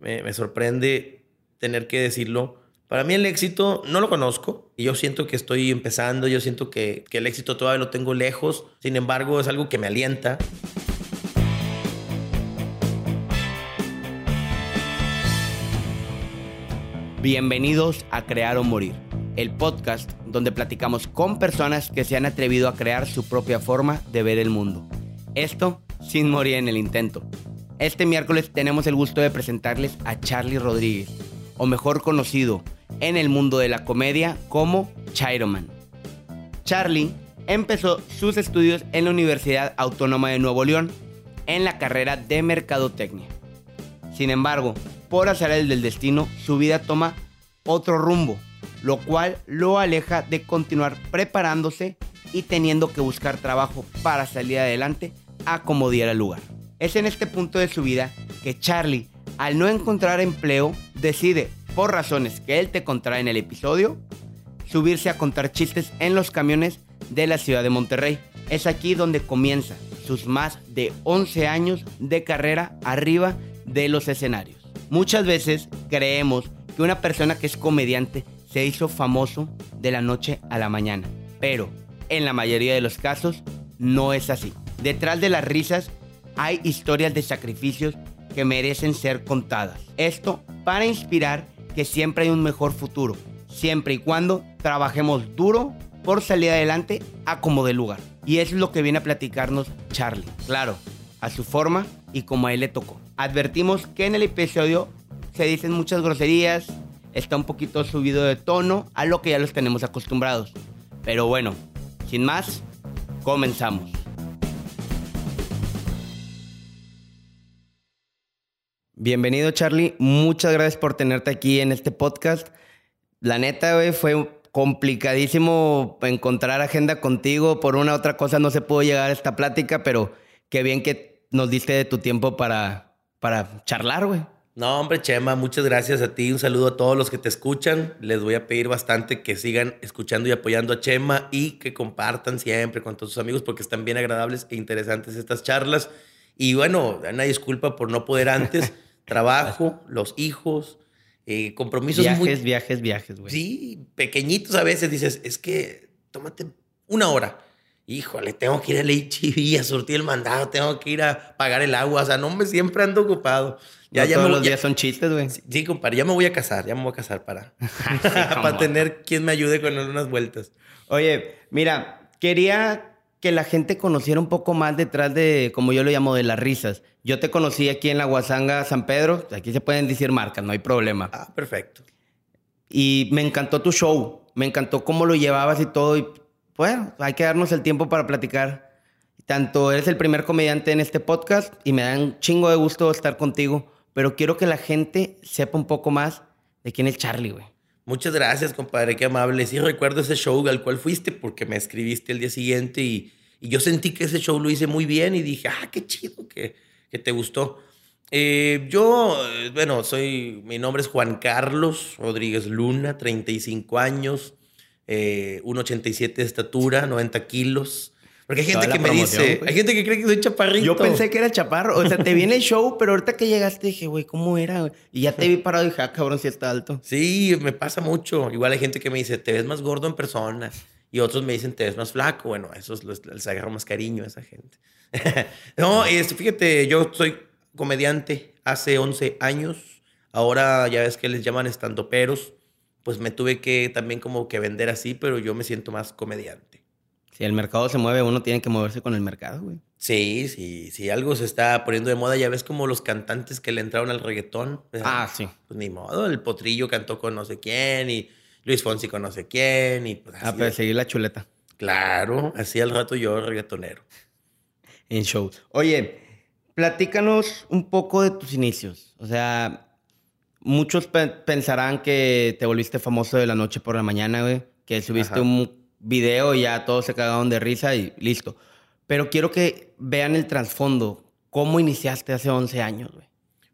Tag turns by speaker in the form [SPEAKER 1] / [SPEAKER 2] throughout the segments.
[SPEAKER 1] me, sorprende tener que decirlo. Para mí el éxito no lo conozco y yo siento que estoy empezando, yo siento que, que el éxito todavía lo tengo lejos, sin embargo es algo que me alienta.
[SPEAKER 2] Bienvenidos a Crear o Morir, el podcast donde platicamos con personas que se han atrevido a crear su propia forma de ver el mundo. Esto sin morir en el intento. Este miércoles tenemos el gusto de presentarles a Charlie Rodríguez, o mejor conocido en el mundo de la comedia como Chiroman. Charlie empezó sus estudios en la Universidad Autónoma de Nuevo León en la carrera de Mercadotecnia. Sin embargo, por el del destino, su vida toma otro rumbo, lo cual lo aleja de continuar preparándose y teniendo que buscar trabajo para salir adelante a como diera lugar. Es en este punto de su vida que Charlie, al no encontrar empleo, decide por razones que él te contará en el episodio, subirse a contar chistes en los camiones de la ciudad de Monterrey. Es aquí donde comienza sus más de 11 años de carrera arriba de los escenarios. Muchas veces creemos que una persona que es comediante se hizo famoso de la noche a la mañana, pero en la mayoría de los casos no es así. Detrás de las risas hay historias de sacrificios que merecen ser contadas. Esto para inspirar que siempre hay un mejor futuro, siempre y cuando trabajemos duro por salir adelante a como de lugar. Y es lo que viene a platicarnos Charlie. Claro, a su forma y como a él le tocó. Advertimos que en el episodio se dicen muchas groserías, está un poquito subido de tono a lo que ya los tenemos acostumbrados. Pero bueno, sin más, comenzamos. Bienvenido Charlie, muchas gracias por tenerte aquí en este podcast. La neta, güey, fue complicadísimo encontrar agenda contigo. Por una u otra cosa no se pudo llegar a esta plática, pero qué bien que nos diste de tu tiempo para, para charlar, güey.
[SPEAKER 1] No, hombre, Chema, muchas gracias a ti. Un saludo a todos los que te escuchan. Les voy a pedir bastante que sigan escuchando y apoyando a Chema y que compartan siempre con todos sus amigos porque están bien agradables e interesantes estas charlas. Y bueno, una disculpa por no poder antes. trabajo, los hijos, eh, compromisos.
[SPEAKER 2] Viajes, viajes, viajes, güey.
[SPEAKER 1] Sí, pequeñitos a veces dices, es que tómate una hora. Híjole, tengo que ir al HIV a surtir el mandado, tengo que ir a pagar el agua. O sea, no me siempre ando ocupado.
[SPEAKER 2] Ya, ya todos los días son chistes, güey.
[SPEAKER 1] Sí, compadre, ya me voy a casar, ya me voy a casar para, para tener quien me ayude con unas vueltas.
[SPEAKER 2] Oye, mira, quería que la gente conociera un poco más detrás de, como yo lo llamo, de las risas. Yo te conocí aquí en la Guasanga San Pedro. Aquí se pueden decir marcas, no hay problema.
[SPEAKER 1] Ah, perfecto.
[SPEAKER 2] Y me encantó tu show. Me encantó cómo lo llevabas y todo. Y bueno, hay que darnos el tiempo para platicar. Tanto eres el primer comediante en este podcast y me da un chingo de gusto estar contigo. Pero quiero que la gente sepa un poco más de quién es Charlie, güey.
[SPEAKER 1] Muchas gracias, compadre, qué amable. Sí recuerdo ese show al cual fuiste porque me escribiste el día siguiente y, yo sentí que ese show lo hice muy bien y dije, ah, qué chido que, que te gustó. Eh, yo, eh, bueno, soy, mi nombre es Juan Carlos Rodríguez Luna, 35 años, eh, 1,87 de estatura, 90 kilos. Porque hay gente que me dice, hay gente que cree que soy chaparrito.
[SPEAKER 2] Yo pensé que era chaparro. O sea, te viene el show, pero ahorita que llegaste dije, güey, ¿cómo era? Y ya te vi parado y dije, ah, cabrón, si está alto.
[SPEAKER 1] Sí, me pasa mucho. Igual hay gente que me dice, te ves más gordo en persona. Y otros me dicen, te ves más flaco. Bueno, eso les agarra más cariño a esa gente. no, este, fíjate, yo soy comediante hace 11 años. Ahora ya ves que les llaman estandoperos. Pues me tuve que también como que vender así, pero yo me siento más comediante.
[SPEAKER 2] Si el mercado se mueve, uno tiene que moverse con el mercado, güey.
[SPEAKER 1] Sí, sí, si algo se está poniendo de moda, ya ves como los cantantes que le entraron al reggaetón.
[SPEAKER 2] Ah, sí.
[SPEAKER 1] Pues ni modo, el potrillo cantó con no sé quién y Luis Fonsi con no sé quién y pues
[SPEAKER 2] Ah, pero seguir la chuleta.
[SPEAKER 1] Claro, así al rato yo reggaetonero.
[SPEAKER 2] En show. Oye, platícanos un poco de tus inicios. O sea, muchos pensarán que te volviste famoso de la noche por la mañana, güey. Que subiste un video y ya todos se cagaron de risa y listo. Pero quiero que vean el trasfondo. ¿Cómo iniciaste hace 11 años, güey?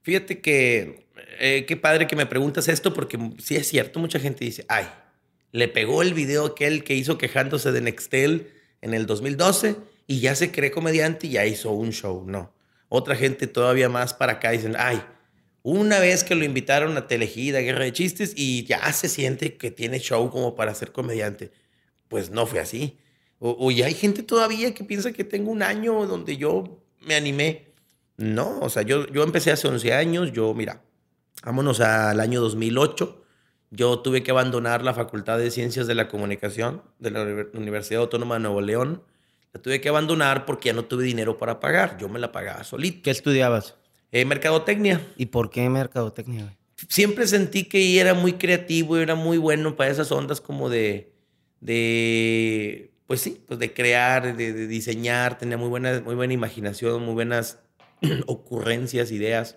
[SPEAKER 1] Fíjate que eh, qué padre que me preguntas esto porque sí es cierto, mucha gente dice, ay, le pegó el video aquel que hizo quejándose de Nextel en el 2012 y ya se cree comediante y ya hizo un show. No. Otra gente todavía más para acá dicen, ay, Una vez que lo invitaron a Telejida, Guerra de Chistes, y ya se siente que tiene show como para ser comediante. Pues no fue así. O, ya hay gente todavía que piensa que tengo un año donde yo me animé. No, o sea, yo, yo empecé hace 11 años. Yo, mira, vámonos al año 2008. Yo tuve que abandonar la Facultad de Ciencias de la Comunicación de la Universidad Autónoma de Nuevo León. La tuve que abandonar porque ya no tuve dinero para pagar. Yo me la pagaba solito.
[SPEAKER 2] ¿Qué estudiabas?
[SPEAKER 1] Eh, mercadotecnia.
[SPEAKER 2] ¿Y por qué mercadotecnia?
[SPEAKER 1] Siempre sentí que era muy creativo, era muy bueno para esas ondas como de, de pues sí, pues de crear, de, diseñar, tenía muy buena, muy buena imaginación, muy buenas ocurrencias, ideas.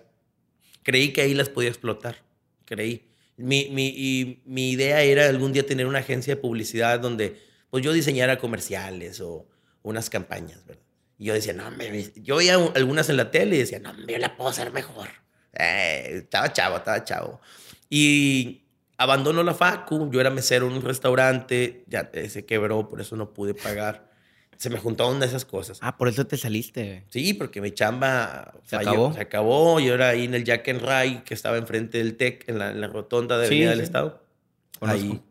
[SPEAKER 1] Creí que ahí las podía explotar, creí. Mi, mi, y mi idea era algún día tener una agencia de publicidad donde pues yo diseñara comerciales o unas campañas, ¿verdad? Y yo decía, no, me, yo veía algunas en la tele y decía, no, yo la puedo hacer mejor. Eh, estaba chavo, estaba chavo. Y abandono la facu, yo era mesero en un restaurante, ya se quebró, por eso no pude pagar. Se me juntaron esas cosas.
[SPEAKER 2] Ah, por eso te saliste.
[SPEAKER 1] Sí, porque mi chamba se acabó. Se acabó. Yo era ahí en el Jack and Ray, que estaba enfrente del TEC, en la, rotonda de Avenida del Estado. Ahí.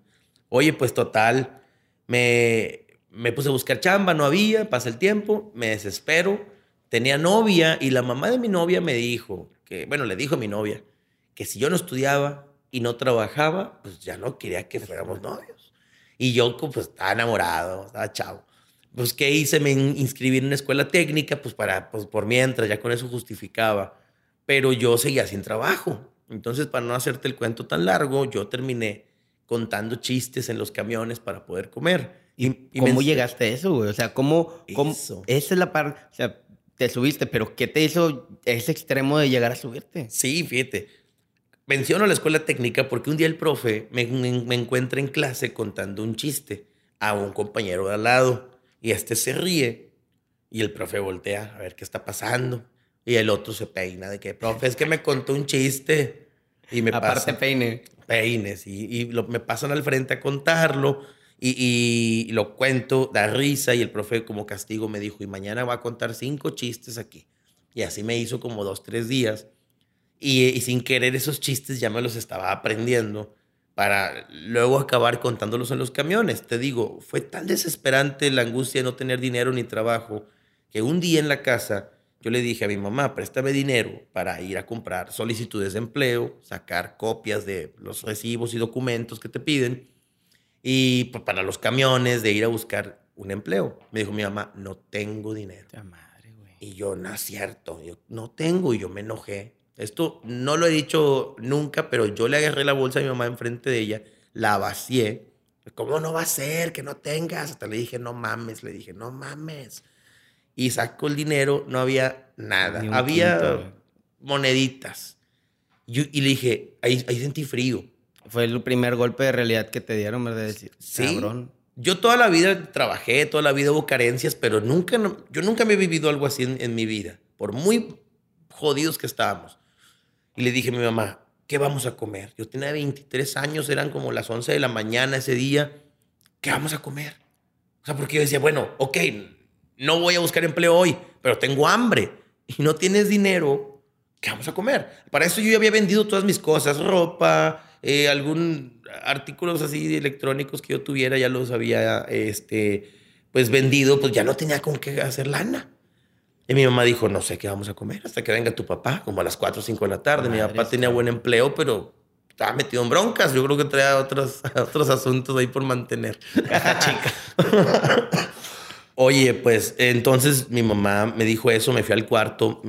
[SPEAKER 1] Oye, pues total, me, me puse a buscar chamba, no había, pasa el tiempo, me desespero. Tenía novia y la mamá de mi novia me dijo, que, bueno, le dijo a mi novia, que si yo no estudiaba y no trabajaba, pues ya no quería que fuéramos novios. Y yo, pues, estaba enamorado, estaba chavo. Pues, ¿qué hice? Me inscribí en una escuela técnica, pues, para, pues, por mientras, ya con eso justificaba. Pero yo seguía sin trabajo. Entonces, para no hacerte el cuento tan largo, yo terminé contando chistes en los camiones para poder comer.
[SPEAKER 2] ¿Y, cómo llegaste a eso, güey? O sea, ¿cómo, cómo Esa es la parte, o sea, te subiste, pero ¿qué te hizo ese extremo de llegar a subirte?
[SPEAKER 1] Sí, fíjate. Menciono la escuela técnica porque un día el profe me, me, encuentra en clase contando un chiste a un compañero de al lado y este se ríe y el profe voltea a ver qué está pasando y el otro se peina de que, profe, es que me contó un chiste y me
[SPEAKER 2] Aparte peine.
[SPEAKER 1] Peines y, y lo, me pasan al frente a contarlo y, lo cuento, da risa y el profe como castigo me dijo, y mañana va a contar cinco chistes aquí. Y así me hizo como dos, tres días. Y, sin querer esos chistes ya me los estaba aprendiendo para luego acabar contándolos en los camiones. Te digo, fue tan desesperante la angustia de no tener dinero ni trabajo que un día en la casa yo le dije a mi mamá, préstame dinero para ir a comprar solicitudes de empleo, sacar copias de los recibos y documentos que te piden y pues, para los camiones de ir a buscar un empleo. Me dijo mi mamá, no tengo dinero.
[SPEAKER 2] Madre,
[SPEAKER 1] y yo, no es cierto, yo no tengo y yo me enojé. Esto no lo he dicho nunca, pero yo le agarré la bolsa a mi mamá enfrente de ella, la vacié. ¿Cómo no va a ser que no tengas? Hasta le dije, no mames, le dije, no mames. Y sacó el dinero, no había nada. Había moneditas. Y, y, le dije, ahí, ahí sentí frío.
[SPEAKER 2] Fue el primer golpe de realidad que te dieron, ¿verdad? Decir,
[SPEAKER 1] sí. Yo toda la vida trabajé, toda la vida hubo carencias, pero nunca, yo nunca me he vivido algo así en, mi vida, por muy jodidos que estábamos. Y le dije a mi mamá, ¿qué vamos a comer? Yo tenía 23 años, eran como las 11 de la mañana ese día. ¿Qué vamos a comer? O sea, porque yo decía, bueno, ok, no voy a buscar empleo hoy, pero tengo hambre y no tienes dinero, ¿qué vamos a comer? Para eso yo ya había vendido todas mis cosas, ropa, eh, algún artículos así electrónicos que yo tuviera, ya los había este, pues vendido, pues ya no tenía con qué hacer lana. Y mi mamá dijo, no sé qué vamos a comer hasta que venga tu papá, como a las 4 o 5 de la tarde. mi papá tenía buen empleo, pero estaba metido en broncas. Yo creo que traía otros, otros asuntos ahí por mantener. chica. Oye, pues entonces mi mamá me dijo eso, me fui al cuarto,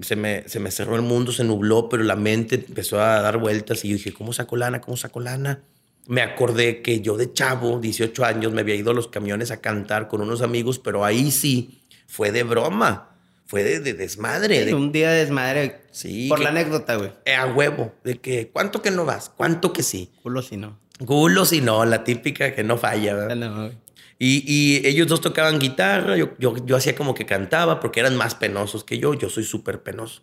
[SPEAKER 1] se, me, se, me, cerró el mundo, se nubló, pero la mente empezó a dar vueltas y yo dije, ¿cómo saco lana? ¿Cómo saco lana? Me acordé que yo de chavo, 18 años, me había ido a los camiones a cantar con unos amigos, pero ahí sí fue de broma, fue de, desmadre. de,
[SPEAKER 2] un día de desmadre.
[SPEAKER 1] Sí.
[SPEAKER 2] Por la anécdota, güey.
[SPEAKER 1] Eh, a huevo, de que, ¿cuánto que no vas? ¿Cuánto que sí?
[SPEAKER 2] Culo si no.
[SPEAKER 1] Culo si no, la típica que no falla, ¿verdad? No, y, ellos dos tocaban guitarra, yo, yo, yo, hacía como que cantaba porque eran más penosos que yo, yo soy súper penoso.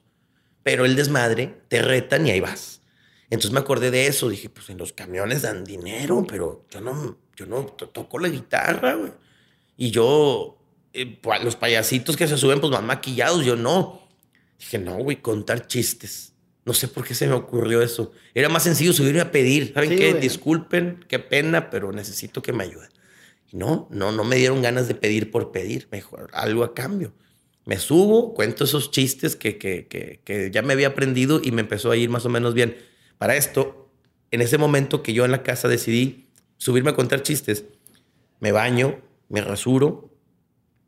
[SPEAKER 1] Pero el desmadre, te retan y ahí vas. Entonces me acordé de eso, dije, pues en los camiones dan dinero, pero yo no, yo no toco la guitarra, güey. Y yo, eh, pues, los payasitos que se suben, pues van maquillados, yo no. Dije, no, güey, contar chistes. No sé por qué se me ocurrió eso. Era más sencillo subirme a pedir. ¿Saben qué? Disculpen, qué pena, pero necesito que me ayuden. no, no, no me dieron ganas de pedir por pedir. Mejor algo a cambio. Me subo, cuento esos chistes que, que, que, que ya me había aprendido y me empezó a ir más o menos bien. Para esto, en ese momento que yo en la casa decidí subirme a contar chistes, me baño, me rasuro,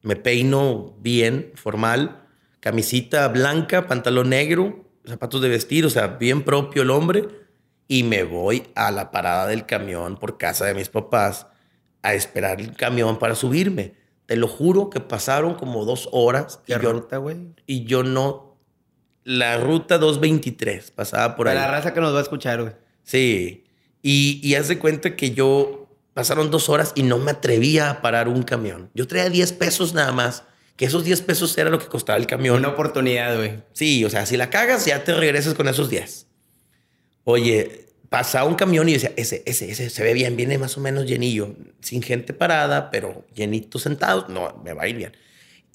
[SPEAKER 1] me peino bien, formal, camisita blanca, pantalón negro, zapatos de vestir, o sea, bien propio el hombre, y me voy a la parada del camión por casa de mis papás a esperar el camión para subirme. Te lo juro que pasaron como dos horas.
[SPEAKER 2] ¿Qué ruta, güey?
[SPEAKER 1] Y yo no... La ruta 223 pasaba por ahí.
[SPEAKER 2] la raza que nos va a escuchar, güey.
[SPEAKER 1] Sí. Y, y haz de cuenta que yo... Pasaron dos horas y no me atrevía a parar un camión. Yo traía 10 pesos nada más que esos 10 pesos era lo que costaba el camión.
[SPEAKER 2] Una oportunidad, güey.
[SPEAKER 1] Sí, o sea, si la cagas, ya te regresas con esos 10. Oye, pasaba un camión y decía, ese, ese, ese se ve bien, viene más o menos llenillo, sin gente parada, pero llenito sentados, no, me va a ir bien.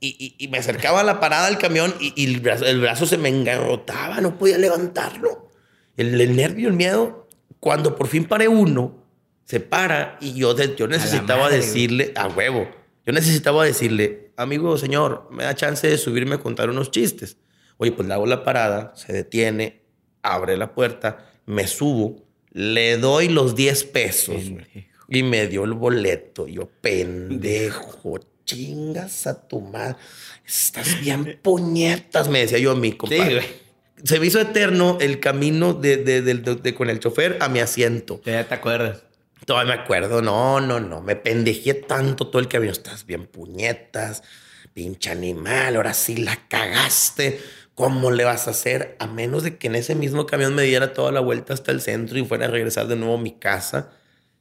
[SPEAKER 1] Y, y, me acercaba a la parada del camión y, el, brazo, se me engarrotaba, no podía levantarlo. El, el, nervio, el miedo, cuando por fin paré uno, se para y yo, yo necesitaba decirle, a huevo, yo necesitaba decirle, amigo, señor, me da chance de subirme a contar unos chistes. Oye, pues le hago la parada, se detiene, abre la puerta, me subo, le doy los 10 pesos y me dio el boleto. Yo, pendejo, chingas a tu madre. Estás bien puñetas, me decía yo a mi compadre. se me hizo eterno el camino de, con el chofer a mi asiento.
[SPEAKER 2] Ya te acuerdas.
[SPEAKER 1] Todavía me acuerdo, no, no, no, me pendejé tanto todo el camino. Estás bien puñetas, pinche animal, ahora sí la cagaste. ¿Cómo le vas a hacer? A menos de que en ese mismo camión me diera toda la vuelta hasta el centro y fuera a regresar de nuevo a mi casa.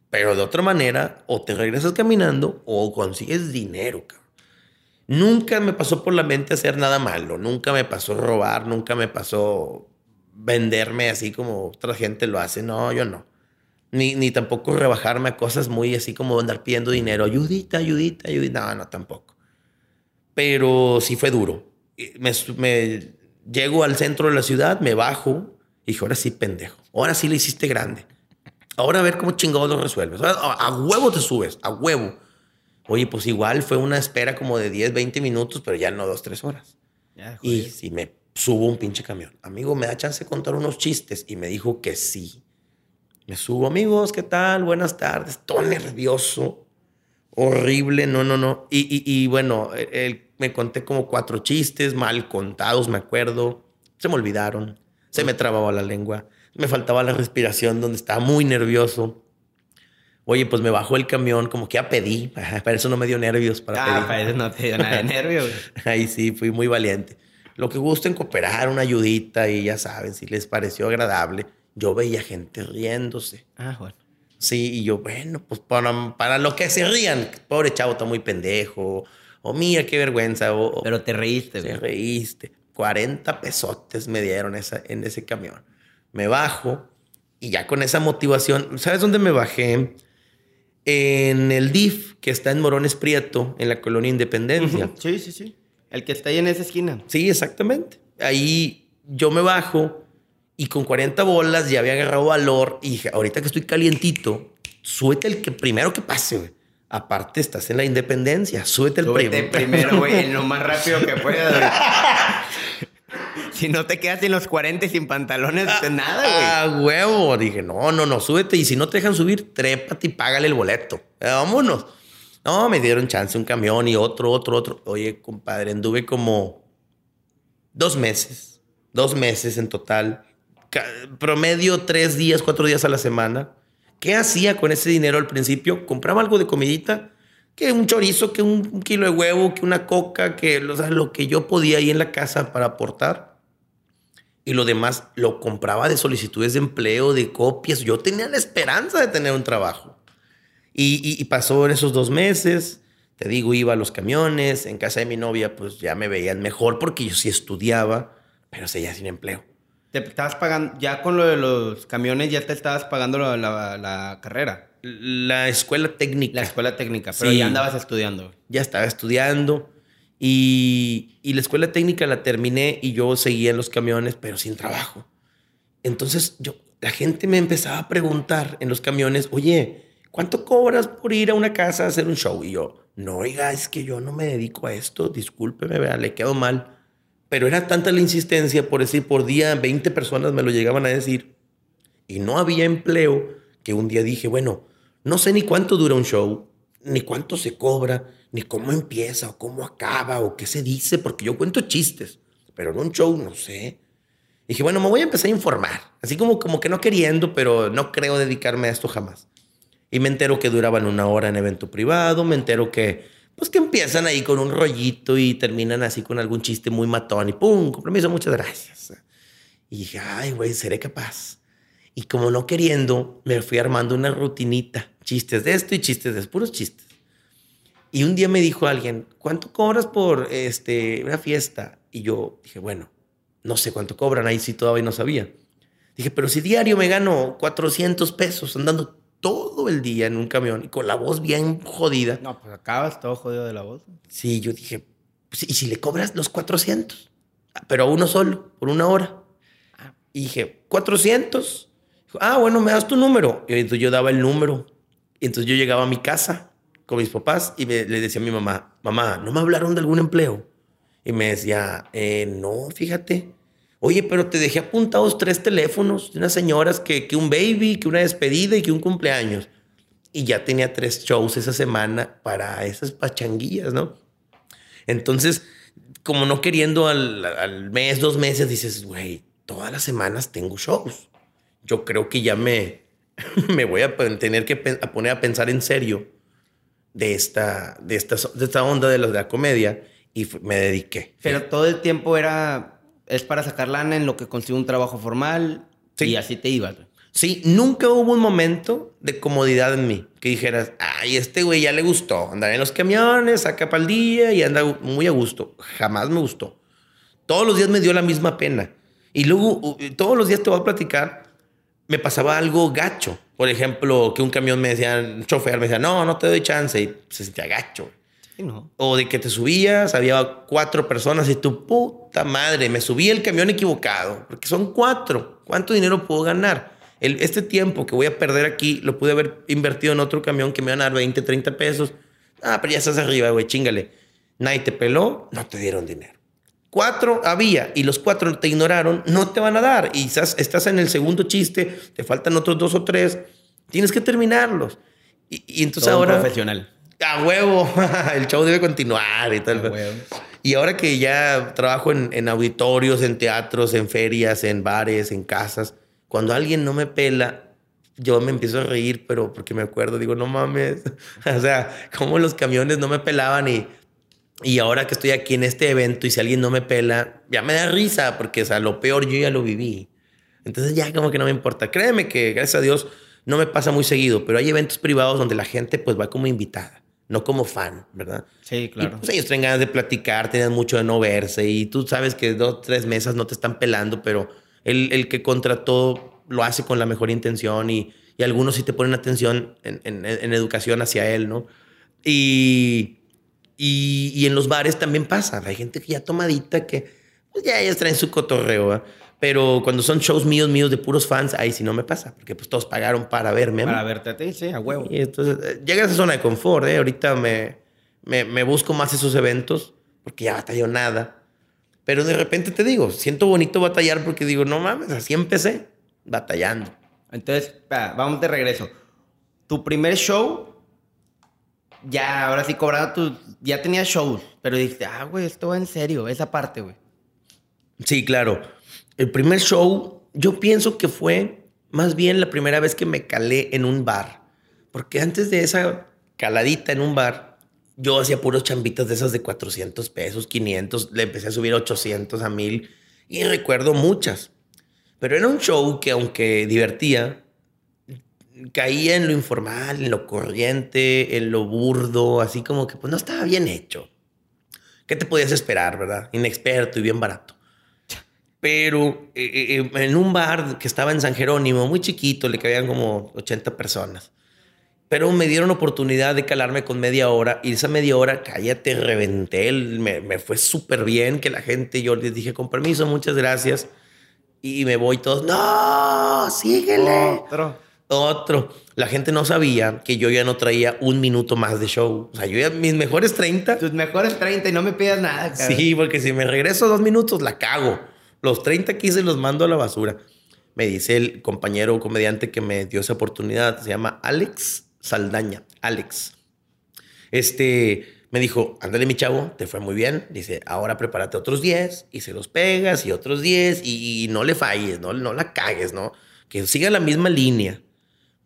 [SPEAKER 1] Pero de otra manera, o te regresas caminando o consigues dinero, cabrón. Nunca me pasó por la mente hacer nada malo. Nunca me pasó robar, nunca me pasó venderme así como otra gente lo hace. No, yo no ni, ni tampoco rebajarme a cosas muy así como andar pidiendo dinero, ayudita, ayudita, ayudita. No, no, tampoco. Pero sí fue duro. Me, me llego al centro de la ciudad, me bajo y dije, ahora sí, pendejo. Ahora sí le hiciste grande. Ahora a ver cómo chingados lo resuelves. A, huevo te subes, a huevo. Oye, pues igual fue una espera como de 10, 20 minutos, pero ya no dos, tres horas. y si me subo un pinche camión. Amigo, ¿me da chance de contar unos chistes? Y me dijo que sí. Me subo, amigos, ¿qué tal? Buenas tardes. Todo nervioso, horrible, no, no, no. Y, y, bueno, él, me conté como cuatro chistes mal contados, me acuerdo. Se me olvidaron, se me trababa la lengua, me faltaba la respiración donde estaba muy nervioso. Oye, pues me bajó el camión, como que ya pedí. Para eso no me dio nervios. Para
[SPEAKER 2] ah, para eso no te dio nada de nervios.
[SPEAKER 1] Ahí sí, fui muy valiente. Lo que gusten cooperar, una ayudita y ya saben, si les pareció agradable yo veía gente riéndose.
[SPEAKER 2] Ah, bueno.
[SPEAKER 1] Sí, y yo, bueno, pues para, para lo que se rían, pobre chavo está muy pendejo, o mira qué vergüenza. O,
[SPEAKER 2] Pero te reíste,
[SPEAKER 1] Te reíste. 40 pesotes me dieron esa, en ese camión. Me bajo y ya con esa motivación, ¿sabes dónde me bajé? En el DIF, que está en Morones Prieto, en la colonia Independencia.
[SPEAKER 2] Sí, sí, sí. El que está ahí en esa esquina.
[SPEAKER 1] Sí, exactamente. Ahí yo me bajo y con 40 bolas ya había agarrado valor y dije, ahorita que estoy calientito, súbete el que primero que pase, güey. Aparte, estás en la independencia, súbete el
[SPEAKER 2] primero. primero, güey, lo más rápido que puedas, si no te quedas en los 40 sin pantalones, ah, nada, güey.
[SPEAKER 1] Ah, huevo. Dije, no, no, no, súbete. Y si no te dejan subir, trépate y págale el boleto. Eh, vámonos. No, me dieron chance un camión y otro, otro, otro. Oye, compadre, anduve como dos meses. Dos meses en total promedio tres días, cuatro días a la semana. ¿Qué hacía con ese dinero al principio? Compraba algo de comidita, que un chorizo, que un, kilo de huevo, que una coca, que lo que yo podía ahí en la casa para aportar. Y lo demás lo compraba de solicitudes de empleo, de copias. Yo tenía la esperanza de tener un trabajo. Y, y pasó en esos dos meses. Te digo, iba a los camiones. En casa de mi novia, pues ya me veían mejor porque yo sí estudiaba, pero seguía sin empleo.
[SPEAKER 2] Te estabas pagando, ya con lo de los camiones, ya te estabas pagando la, la, carrera.
[SPEAKER 1] La escuela técnica.
[SPEAKER 2] La escuela técnica, pero ya andabas estudiando.
[SPEAKER 1] Ya estaba estudiando. Y, y, la escuela técnica la terminé y yo seguía en los camiones, pero sin trabajo. Entonces yo, la gente me empezaba a preguntar en los camiones, oye, ¿cuánto cobras por ir a una casa a hacer un show? Y yo, no, oiga, es que yo no me dedico a esto, discúlpeme, vea, le quedo mal. Pero era tanta la insistencia por decir, por día 20 personas me lo llegaban a decir y no había empleo que un día dije, bueno, no sé ni cuánto dura un show, ni cuánto se cobra, ni cómo empieza o cómo acaba o qué se dice, porque yo cuento chistes, pero en un show no sé. Dije, bueno, me voy a empezar a informar, así como, como que no queriendo, pero no creo dedicarme a esto jamás. Y me entero que duraban una hora en evento privado, me entero que, pues que empiezan ahí con un rollito y terminan así con algún chiste muy matón y ¡pum! Compromiso, muchas gracias. Y dije, ay, güey, seré capaz. Y como no queriendo, me fui armando una rutinita. Chistes de esto y chistes de esto, puros chistes. Y un día me dijo alguien, ¿cuánto cobras por este, una fiesta? Y yo dije, bueno, no sé cuánto cobran, ahí sí todavía no sabía. Dije, pero si diario me gano 400 pesos andando todo el día en un camión y con la voz bien jodida.
[SPEAKER 2] No, pues acabas todo jodido de la voz.
[SPEAKER 1] Sí, yo dije, pues, ¿y si le cobras los 400? Pero a uno solo, por una hora. Y dije, 400 ah, bueno, me das tu número. Y entonces yo daba el número. Y entonces yo llegaba a mi casa con mis papás y le decía a mi mamá, mamá, ¿no me hablaron de algún empleo? Y me decía, eh, no, fíjate. Oye, pero te dejé apuntados tres teléfonos de unas señoras que, que un baby, que una despedida y que un cumpleaños. Y ya tenía tres shows esa semana para esas pachanguillas, ¿no? Entonces, como no queriendo al, al mes, dos meses, dices, güey, todas las semanas tengo shows yo creo que ya me, me voy a tener que poner a pensar en serio de esta, de esta, de esta onda de la, de la comedia y me dediqué.
[SPEAKER 2] Pero todo el tiempo era, es para sacar lana en lo que consigo un trabajo formal y así te ibas.
[SPEAKER 1] Sí, nunca hubo un momento de comodidad en mí que dijeras, ay, este güey ya le gustó andar en los camiones, saca para el día y anda muy a gusto. Jamás me gustó. Todos los días me dio la misma pena. Y luego, todos los días te voy a platicar me pasaba algo gacho. Por ejemplo, que un camión me decía, un chofer me decía, no, no te doy chance. Y se sentía gacho. O de que te subías, había cuatro personas y tu puta madre, me subí el camión equivocado, porque son cuatro. ¿Cuánto dinero puedo ganar? El, este tiempo que voy a perder aquí lo pude haber invertido en otro camión que me van a dar 20, 30 pesos. Ah, pero ya estás arriba, güey, chingale. Nadie te peló, no te dieron dinero cuatro había y los cuatro te ignoraron, no te van a dar. Y estás, estás en el segundo chiste, te faltan otros dos o tres, tienes que terminarlos. Y, entonces ahora...
[SPEAKER 2] profesional.
[SPEAKER 1] A huevo, el show debe continuar y tal. Y ahora que ya trabajo en, en, auditorios, en teatros, en ferias, en bares, en casas, cuando alguien no me pela, yo me empiezo a reír, pero porque me acuerdo, digo, no mames. o sea, como los camiones no me pelaban y y ahora que estoy aquí en este evento y si alguien no me pela, ya me da risa porque, o sea, lo peor yo ya lo viví. Entonces ya como que no me importa. Créeme que, gracias a Dios, no me pasa muy seguido, pero hay eventos privados donde la gente pues va como invitada, no como fan, ¿verdad?
[SPEAKER 2] Sí, claro.
[SPEAKER 1] pues ellos tienen ganas de platicar, tienen mucho de no verse y tú sabes que dos, tres mesas no te están pelando, pero el, el que contrató lo hace con la mejor intención y, y algunos sí te ponen atención en, en, en educación hacia él, ¿no? Y y, en los bares también pasa. Hay gente que ya tomadita que pues ya ellas traen su cotorreo. Pero cuando son shows míos, míos de puros fans, ahí sí no me pasa. Porque pues todos pagaron para verme.
[SPEAKER 2] Para verte a ti, sí, a huevo.
[SPEAKER 1] Y entonces eh, llega a esa zona de confort. ¿eh? Ahorita me, me, me busco más esos eventos porque ya batalló nada. Pero de repente te digo, siento bonito batallar porque digo, no mames, así empecé, batallando.
[SPEAKER 2] Entonces, vamos de regreso. Tu primer show ya, ahora sí cobraba tu. Ya tenía shows, pero dijiste, ah, güey, esto va en serio, esa parte, güey.
[SPEAKER 1] Sí, claro. El primer show, yo pienso que fue más bien la primera vez que me calé en un bar. Porque antes de esa caladita en un bar, yo hacía puros chambitas de esas de 400 pesos, 500, le empecé a subir 800 a 1000 y recuerdo muchas. Pero era un show que aunque divertía, caía en lo informal, en lo corriente, en lo burdo, así como que pues no estaba bien hecho. ¿Qué te podías esperar, verdad? Inexperto y bien barato. Pero eh, eh, eh, en un bar que estaba en San Jerónimo, muy chiquito, le cabían como 80 personas. Pero me dieron oportunidad de calarme con media hora y esa media hora, cállate, reventé, me, me fue súper bien que la gente, yo les dije con permiso, muchas gracias Y me voy todos, no, síguele.
[SPEAKER 2] Otro.
[SPEAKER 1] Otro. La gente no sabía que yo ya no traía un minuto más de show. O sea, yo ya mis mejores 30.
[SPEAKER 2] Tus mejores 30 y no me pidas nada, cabrón.
[SPEAKER 1] Sí, porque si me regreso dos minutos, la cago. Los 30 que hice los mando a la basura. Me dice el compañero comediante que me dio esa oportunidad, se llama Alex Saldaña. Alex. Este me dijo, ándale mi chavo, te fue muy bien. Dice, ahora prepárate otros 10 y se los pegas y otros 10 y, no le falles, ¿no? no la cagues, ¿no? Que siga la misma línea.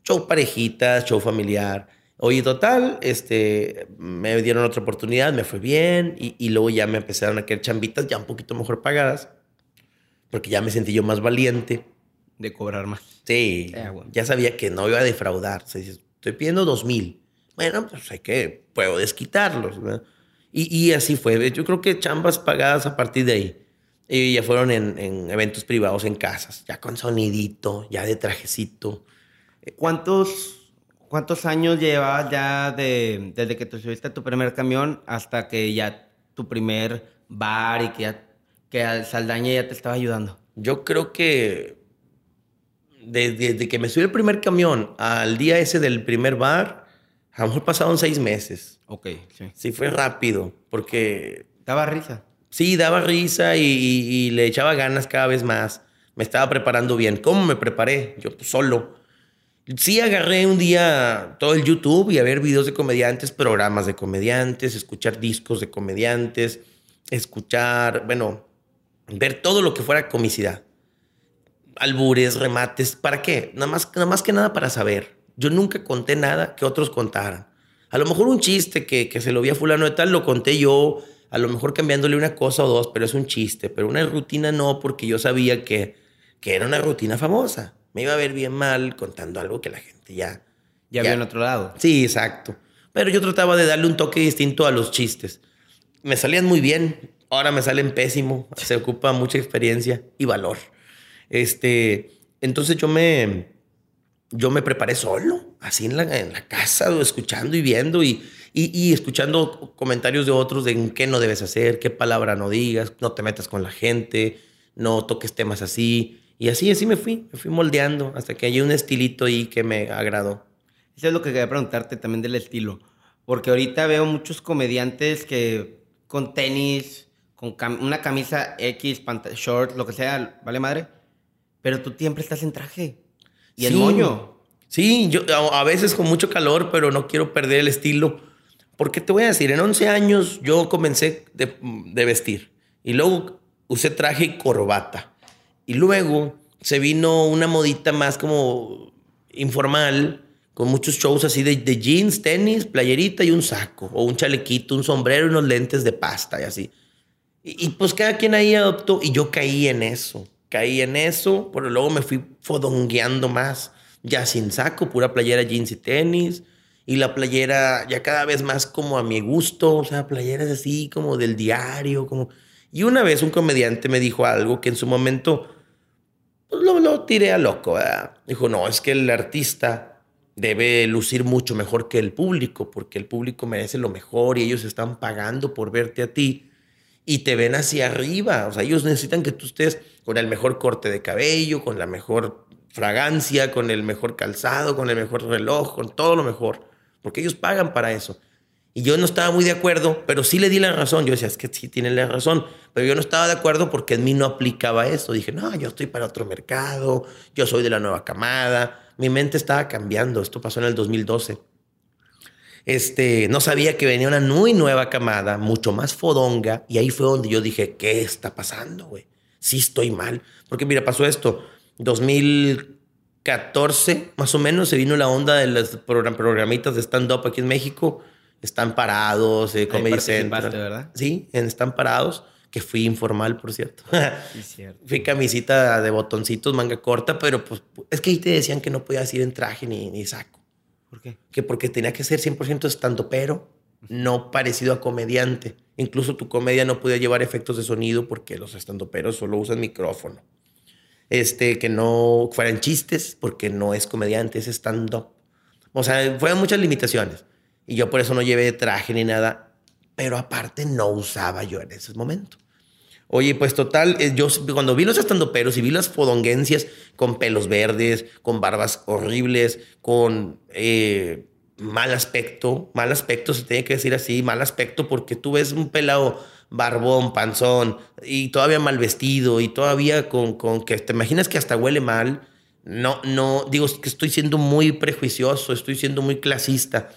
[SPEAKER 1] Show parejitas, show familiar. Oye, total, este, me dieron otra oportunidad, me fue bien y, y luego ya me empezaron a quedar chambitas ya un poquito mejor pagadas porque ya me sentí yo más valiente.
[SPEAKER 2] De cobrar más.
[SPEAKER 1] Sí,
[SPEAKER 2] Eh, bueno.
[SPEAKER 1] ya sabía que no iba a defraudar. O sea, estoy pidiendo dos mil. Bueno, pues hay que, puedo desquitarlos. ¿verdad? Y, y así fue. Yo creo que chambas pagadas a partir de ahí. Y ya fueron en, en eventos privados, en casas, ya con sonidito, ya de trajecito.
[SPEAKER 2] ¿Cuántos, cuántos años llevabas ya de, desde que te subiste a tu primer camión hasta que ya tu primer bar y que ya que al Saldaña ya te estaba ayudando?
[SPEAKER 1] Yo creo que desde, desde que me subí el primer camión al día ese del primer bar, a lo mejor pasaron seis meses.
[SPEAKER 2] Ok, sí.
[SPEAKER 1] Sí, fue rápido, porque
[SPEAKER 2] Daba risa.
[SPEAKER 1] Sí, daba risa y, y- y le echaba ganas cada vez más. Me estaba preparando bien. ¿Cómo me preparé? Yo pues, solo. Sí agarré un día todo el YouTube y a ver videos de comediantes, programas de comediantes, escuchar discos de comediantes, escuchar, bueno, ver todo lo que fuera comicidad. Albures, remates, ¿para qué? Nada más, nada más que nada para saber. Yo nunca conté nada que otros contaran. A lo mejor un chiste que, que se lo vi a fulano de tal, lo conté yo, a lo mejor cambiándole una cosa o dos, pero es un chiste. Pero una rutina no, porque yo sabía que, que era una rutina famosa. Me iba a ver bien mal contando algo que la gente ya...
[SPEAKER 2] Ya,
[SPEAKER 1] Ya.
[SPEAKER 2] había en otro lado.
[SPEAKER 1] Sí, exacto. Pero yo trataba de darle un toque distinto a los chistes. Me salían muy bien, ahora me salen pésimo. Se ocupa mucha experiencia y valor. Este, entonces yo me, yo me preparé solo, así en la, en la casa, escuchando y viendo y, y, y escuchando comentarios de otros de en qué no debes hacer, qué palabra no digas, no te metas con la gente, no toques temas así. Y así, así me fui, me fui moldeando hasta que hay un estilito ahí que me agradó.
[SPEAKER 2] Eso es lo que quería preguntarte también del estilo. Porque ahorita veo muchos comediantes que con tenis, con cam- una camisa X, pant- short, lo que sea, vale madre. Pero tú siempre estás en traje. Y
[SPEAKER 1] Sí.
[SPEAKER 2] moño.
[SPEAKER 1] Sí, yo a a veces con mucho calor, pero no quiero perder el estilo. Porque te voy a decir, en 11 años yo comencé de, de vestir y luego usé traje y corbata. Y luego se vino una modita más como informal, con muchos shows así de, de jeans, tenis, playerita y un saco, o un chalequito, un sombrero y unos lentes de pasta y así. Y, y, pues cada quien ahí adoptó y yo caí en eso. Caí en eso, pero luego me fui fodongueando más. Ya sin saco, pura playera, jeans y tenis. Y la playera ya cada vez más como a mi gusto. O sea, playeras así como del diario. Como... Y una vez un comediante me dijo algo que en su momento pues, lo, lo tiré a loco. Dijo, no, es que el artista debe lucir mucho mejor que el público, porque el público merece lo mejor y ellos están pagando por verte a ti y te ven hacia arriba. O sea, ellos necesitan que tú estés con el mejor corte de cabello, con la mejor fragancia, con el mejor calzado, con el mejor reloj, con todo lo mejor, porque ellos pagan para eso. Y yo no estaba muy de acuerdo, pero sí le di la razón. Yo decía, es que sí tienen la razón, pero yo no estaba de acuerdo porque en mí no aplicaba eso. Dije, no, yo estoy para otro mercado, yo soy de la nueva camada. Mi mente estaba cambiando. Esto pasó en el 2012 este, no sabía que venía una muy nueva camada, mucho más fodonga, y ahí fue donde yo dije, ¿qué está pasando, güey? Sí estoy mal. Porque mira, pasó esto, 2014, más o menos, se vino la onda de las program- programitas de stand-up aquí en México, Están Parados, eh, Comedy Central.
[SPEAKER 2] ¿verdad?
[SPEAKER 1] Sí, en Están Parados, que fui informal, por cierto.
[SPEAKER 2] Sí, cierto.
[SPEAKER 1] Fui camisita de botoncitos, manga corta, pero pues es que ahí te decían que no podías ir en traje ni, ni saco
[SPEAKER 2] ¿Por qué?
[SPEAKER 1] que porque tenía que ser 100% estando pero no parecido a comediante. Incluso tu comedia no podía llevar efectos de sonido porque los estandoperos solo usan micrófono. Este, que no fueran chistes porque no es comediante, es stand-up. O sea, fueron muchas limitaciones. Y yo por eso no llevé traje ni nada. Pero aparte no usaba yo en ese momento. Oye, pues total, eh, yo cuando vi los estandoperos y vi las fodonguencias con pelos verdes, con barbas horribles, con eh, mal aspecto, mal aspecto, se tiene que decir así, mal aspecto, porque tú ves un pelado barbón, panzón, y todavía mal vestido, y todavía con, con que te imaginas que hasta huele mal. No, no, digo que estoy siendo muy prejuicioso, estoy siendo muy clasista,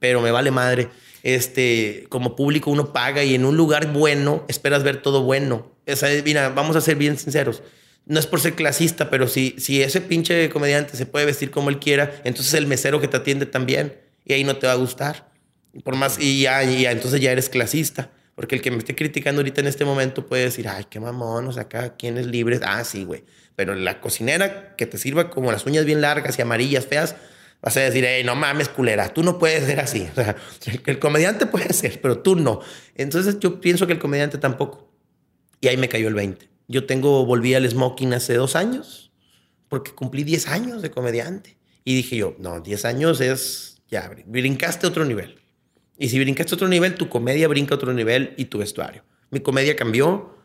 [SPEAKER 1] pero me vale madre este, como público uno paga y en un lugar bueno esperas ver todo bueno. Esa, mira, vamos a ser bien sinceros. No es por ser clasista, pero si, si ese pinche comediante se puede vestir como él quiera, entonces el mesero que te atiende también. Y ahí no te va a gustar. Por más, y ya, ya, entonces ya eres clasista. Porque el que me esté criticando ahorita en este momento puede decir, ay, qué mamón, o sea, acá, ¿quién es libre? Ah, sí, güey. Pero la cocinera que te sirva como las uñas bien largas y amarillas, feas, Vas a decir, hey, no mames, culera, tú no puedes ser así. O sea, el comediante puede ser, pero tú no. Entonces yo pienso que el comediante tampoco. Y ahí me cayó el 20. Yo tengo, volví al smoking hace dos años, porque cumplí 10 años de comediante. Y dije yo, no, 10 años es, ya, brincaste otro nivel. Y si brincaste otro nivel, tu comedia brinca otro nivel y tu vestuario. Mi comedia cambió.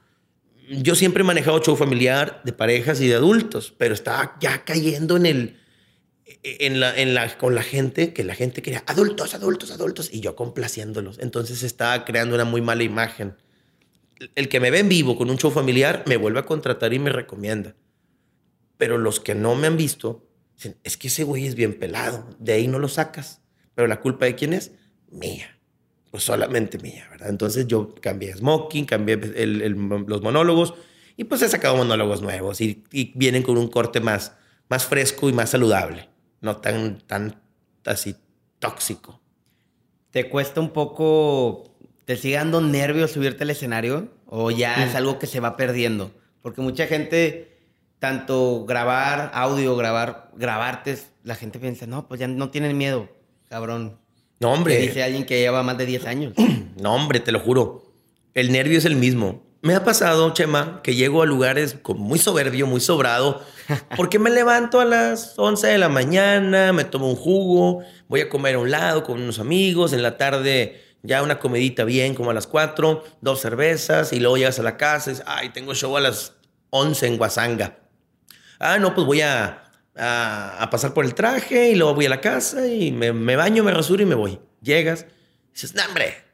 [SPEAKER 1] Yo siempre he manejado show familiar de parejas y de adultos, pero estaba ya cayendo en el en la, en la, con la gente, que la gente quería adultos, adultos, adultos, y yo complaciéndolos. Entonces estaba creando una muy mala imagen. El que me ve en vivo con un show familiar me vuelve a contratar y me recomienda. Pero los que no me han visto, dicen, es que ese güey es bien pelado, de ahí no lo sacas. Pero la culpa de quién es? Mía. Pues solamente mía, ¿verdad? Entonces yo cambié smoking, cambié los monólogos y pues he sacado monólogos nuevos y, y vienen con un corte más, más fresco y más saludable no tan, tan así tóxico.
[SPEAKER 2] ¿Te cuesta un poco, te sigue dando nervios subirte al escenario o ya es mm. algo que se va perdiendo? Porque mucha gente, tanto grabar audio, grabar, grabarte, la gente piensa, no, pues ya no tienen miedo, cabrón.
[SPEAKER 1] No, hombre.
[SPEAKER 2] dice alguien que lleva más de 10 años.
[SPEAKER 1] No, hombre, te lo juro. El nervio es el mismo. Me ha pasado, Chema, que llego a lugares con muy soberbio, muy sobrado, porque me levanto a las 11 de la mañana, me tomo un jugo, voy a comer a un lado con unos amigos, en la tarde ya una comidita bien, como a las 4, dos cervezas, y luego llegas a la casa y dices, ay, tengo show a las 11 en Guasanga. Ah, no, pues voy a, a, pasar por el traje y luego voy a la casa y me, me baño, me rasuro y me voy. Llegas, dices, no, hombre,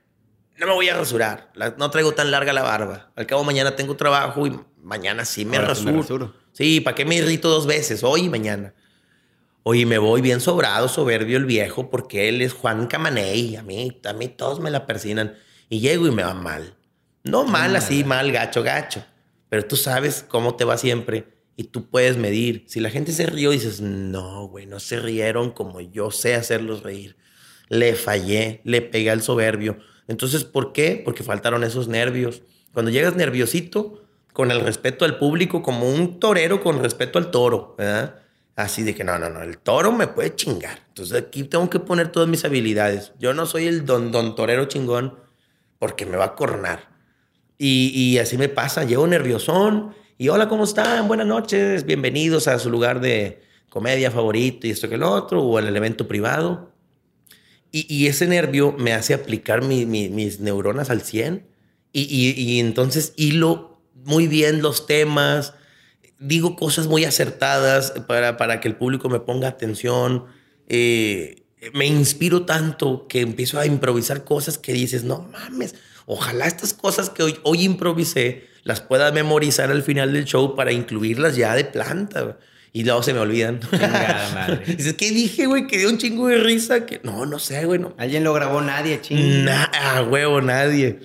[SPEAKER 1] no me voy a rasurar. no traigo tan larga la barba. Al cabo mañana tengo trabajo y mañana sí me, rasuro. Sí, ¿para qué me irrito dos veces? Hoy y mañana. Hoy me voy bien sobrado, soberbio el viejo, porque él es Juan Camaney. A mí, a mí todos me la persinan. Y llego y me va mal. No mal así, mal, gacho, gacho. Pero tú sabes cómo te va siempre y tú puedes medir. Si la gente se rió, dices, no, güey, no se rieron como yo sé hacerlos reír. Le fallé, le pegué al soberbio entonces, ¿por qué? Porque faltaron esos nervios. Cuando llegas nerviosito, con el respeto al público, como un torero con respeto al toro, ¿verdad? Así de que no, no, no, el toro me puede chingar. Entonces aquí tengo que poner todas mis habilidades. Yo no soy el don, don torero chingón porque me va a coronar. Y, así me pasa, llego nerviosón y hola, ¿cómo están? Buenas noches, bienvenidos a su lugar de comedia favorito y esto que el otro, o el evento privado. Y, ese nervio me hace aplicar mis neuronas al 100 y, entonces hilo muy bien los temas, digo cosas muy acertadas para, para que el público me ponga atención. Eh, me inspiro tanto que empiezo a improvisar cosas que dices, no mames, ojalá estas cosas que hoy, hoy improvisé las pueda memorizar al final del show para incluirlas ya de planta y luego se me olvidan. Dices, ¿qué dije, güey? Que dio un chingo de risa. Que no, no sé, güey.
[SPEAKER 2] ¿Alguien lo grabó? Nadie, chingo.
[SPEAKER 1] Nada, huevo, nadie.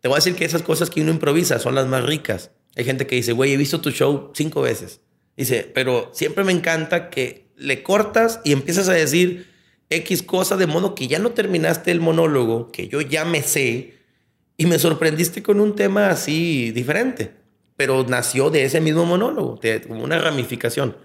[SPEAKER 1] Te voy a decir que esas cosas que uno improvisa son las más ricas. Hay gente que dice, güey, he visto tu show cinco veces. Dice, pero siempre me encanta que le cortas y empiezas a decir X cosa de modo que ya no terminaste el monólogo, que yo ya me sé, y me sorprendiste con un tema así diferente pero nació de ese mismo monólogo, de, como una ramificación.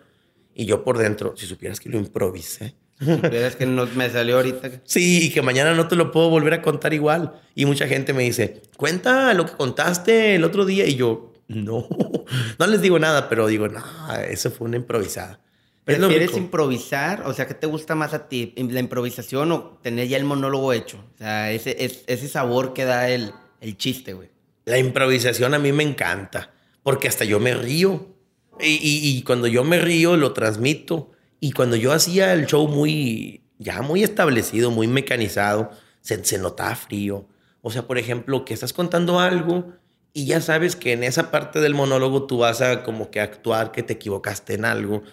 [SPEAKER 1] Y yo por dentro, si supieras que lo improvisé.
[SPEAKER 2] supieras que no me salió ahorita.
[SPEAKER 1] Sí, y que mañana no te lo puedo volver a contar igual. Y mucha gente me dice, cuenta lo que contaste el otro día. Y yo, no, no les digo nada, pero digo, no, eso fue una improvisada.
[SPEAKER 2] ¿Prefieres improvisar? O sea, ¿qué te gusta más a ti? ¿La improvisación o tener ya el monólogo hecho? O sea, ese, ese sabor que da el, el chiste, güey.
[SPEAKER 1] La improvisación a mí me encanta, porque hasta yo me río. Y, cuando yo me río, lo transmito. Y cuando yo hacía el show muy, ya muy establecido, muy mecanizado, se, se notaba frío. O sea, por ejemplo, que estás contando algo y ya sabes que en esa parte del monólogo tú vas a como que actuar que te equivocaste en algo.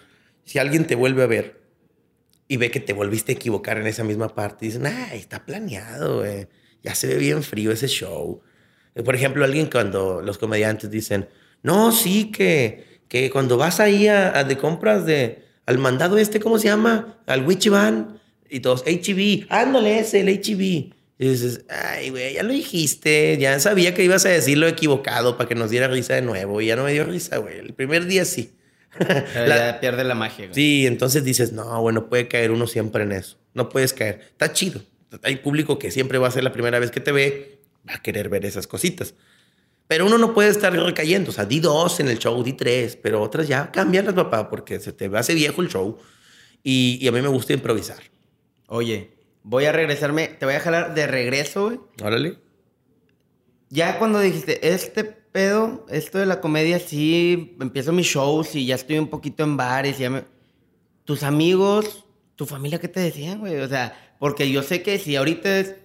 [SPEAKER 1] Si alguien te vuelve a ver y ve que te volviste a equivocar en esa misma parte, dicen, ah, está planeado, ya se ve bien frío ese show. Eh, por ejemplo, alguien cuando los comediantes dicen, no, sí, que, que cuando vas ahí a, de compras de, al mandado este, ¿cómo se llama? Al Wichiban, y todos, HB, ándale ese, el HB. Y dices, ay, güey, ya lo dijiste, ya sabía que ibas a decirlo equivocado para que nos diera risa de nuevo. Y ya no me dio risa, güey. El primer día sí.
[SPEAKER 2] ya pierde la magia. Güey.
[SPEAKER 1] Sí, entonces dices, no, bueno, puede caer uno siempre en eso. No puedes caer. Está chido. Hay público que siempre va a ser la primera vez que te ve, va a querer ver esas cositas. Pero uno no puede estar recayendo. O sea, di dos en el show, di tres, pero otras ya las papá, porque se te hace viejo el show. Y, y a mí me gusta improvisar.
[SPEAKER 2] Oye, voy a regresarme, te voy a jalar de regreso, güey.
[SPEAKER 1] Órale.
[SPEAKER 2] Ya cuando dijiste, este pedo, esto de la comedia, sí, empiezo mis shows y ya estoy un poquito en bares y ya me... Tus amigos, tu familia, ¿qué te decían, güey? O sea, porque yo sé que si ahorita es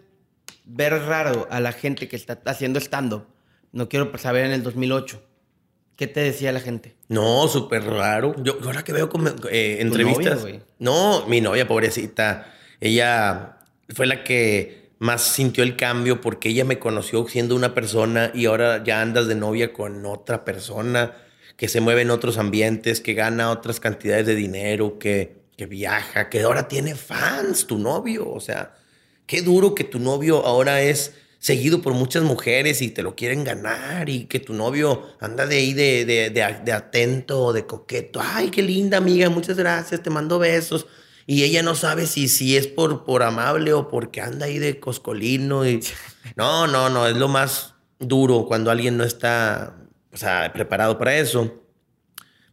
[SPEAKER 2] ver raro a la gente que está haciendo stand-up, no quiero saber en el 2008. ¿Qué te decía la gente?
[SPEAKER 1] No, súper raro. Yo ahora que veo como, eh, entrevistas. no, mi novia, pobrecita ella fue la que más sintió el cambio porque ella me conoció siendo una persona y ahora ya andas de novia con otra persona que se mueve en otros ambientes, que gana otras cantidades de dinero, que, que viaja, que ahora tiene fans, tu novio. O sea, qué duro que tu novio ahora es seguido por muchas mujeres y te lo quieren ganar y que tu novio anda de ahí de, de, de, de atento, de coqueto. Ay, qué linda amiga, muchas gracias, te mando besos y ella no sabe si, si es por, por amable o porque anda ahí de coscolino. Y... No, no, no, es lo más duro cuando alguien no está o sea, preparado para eso.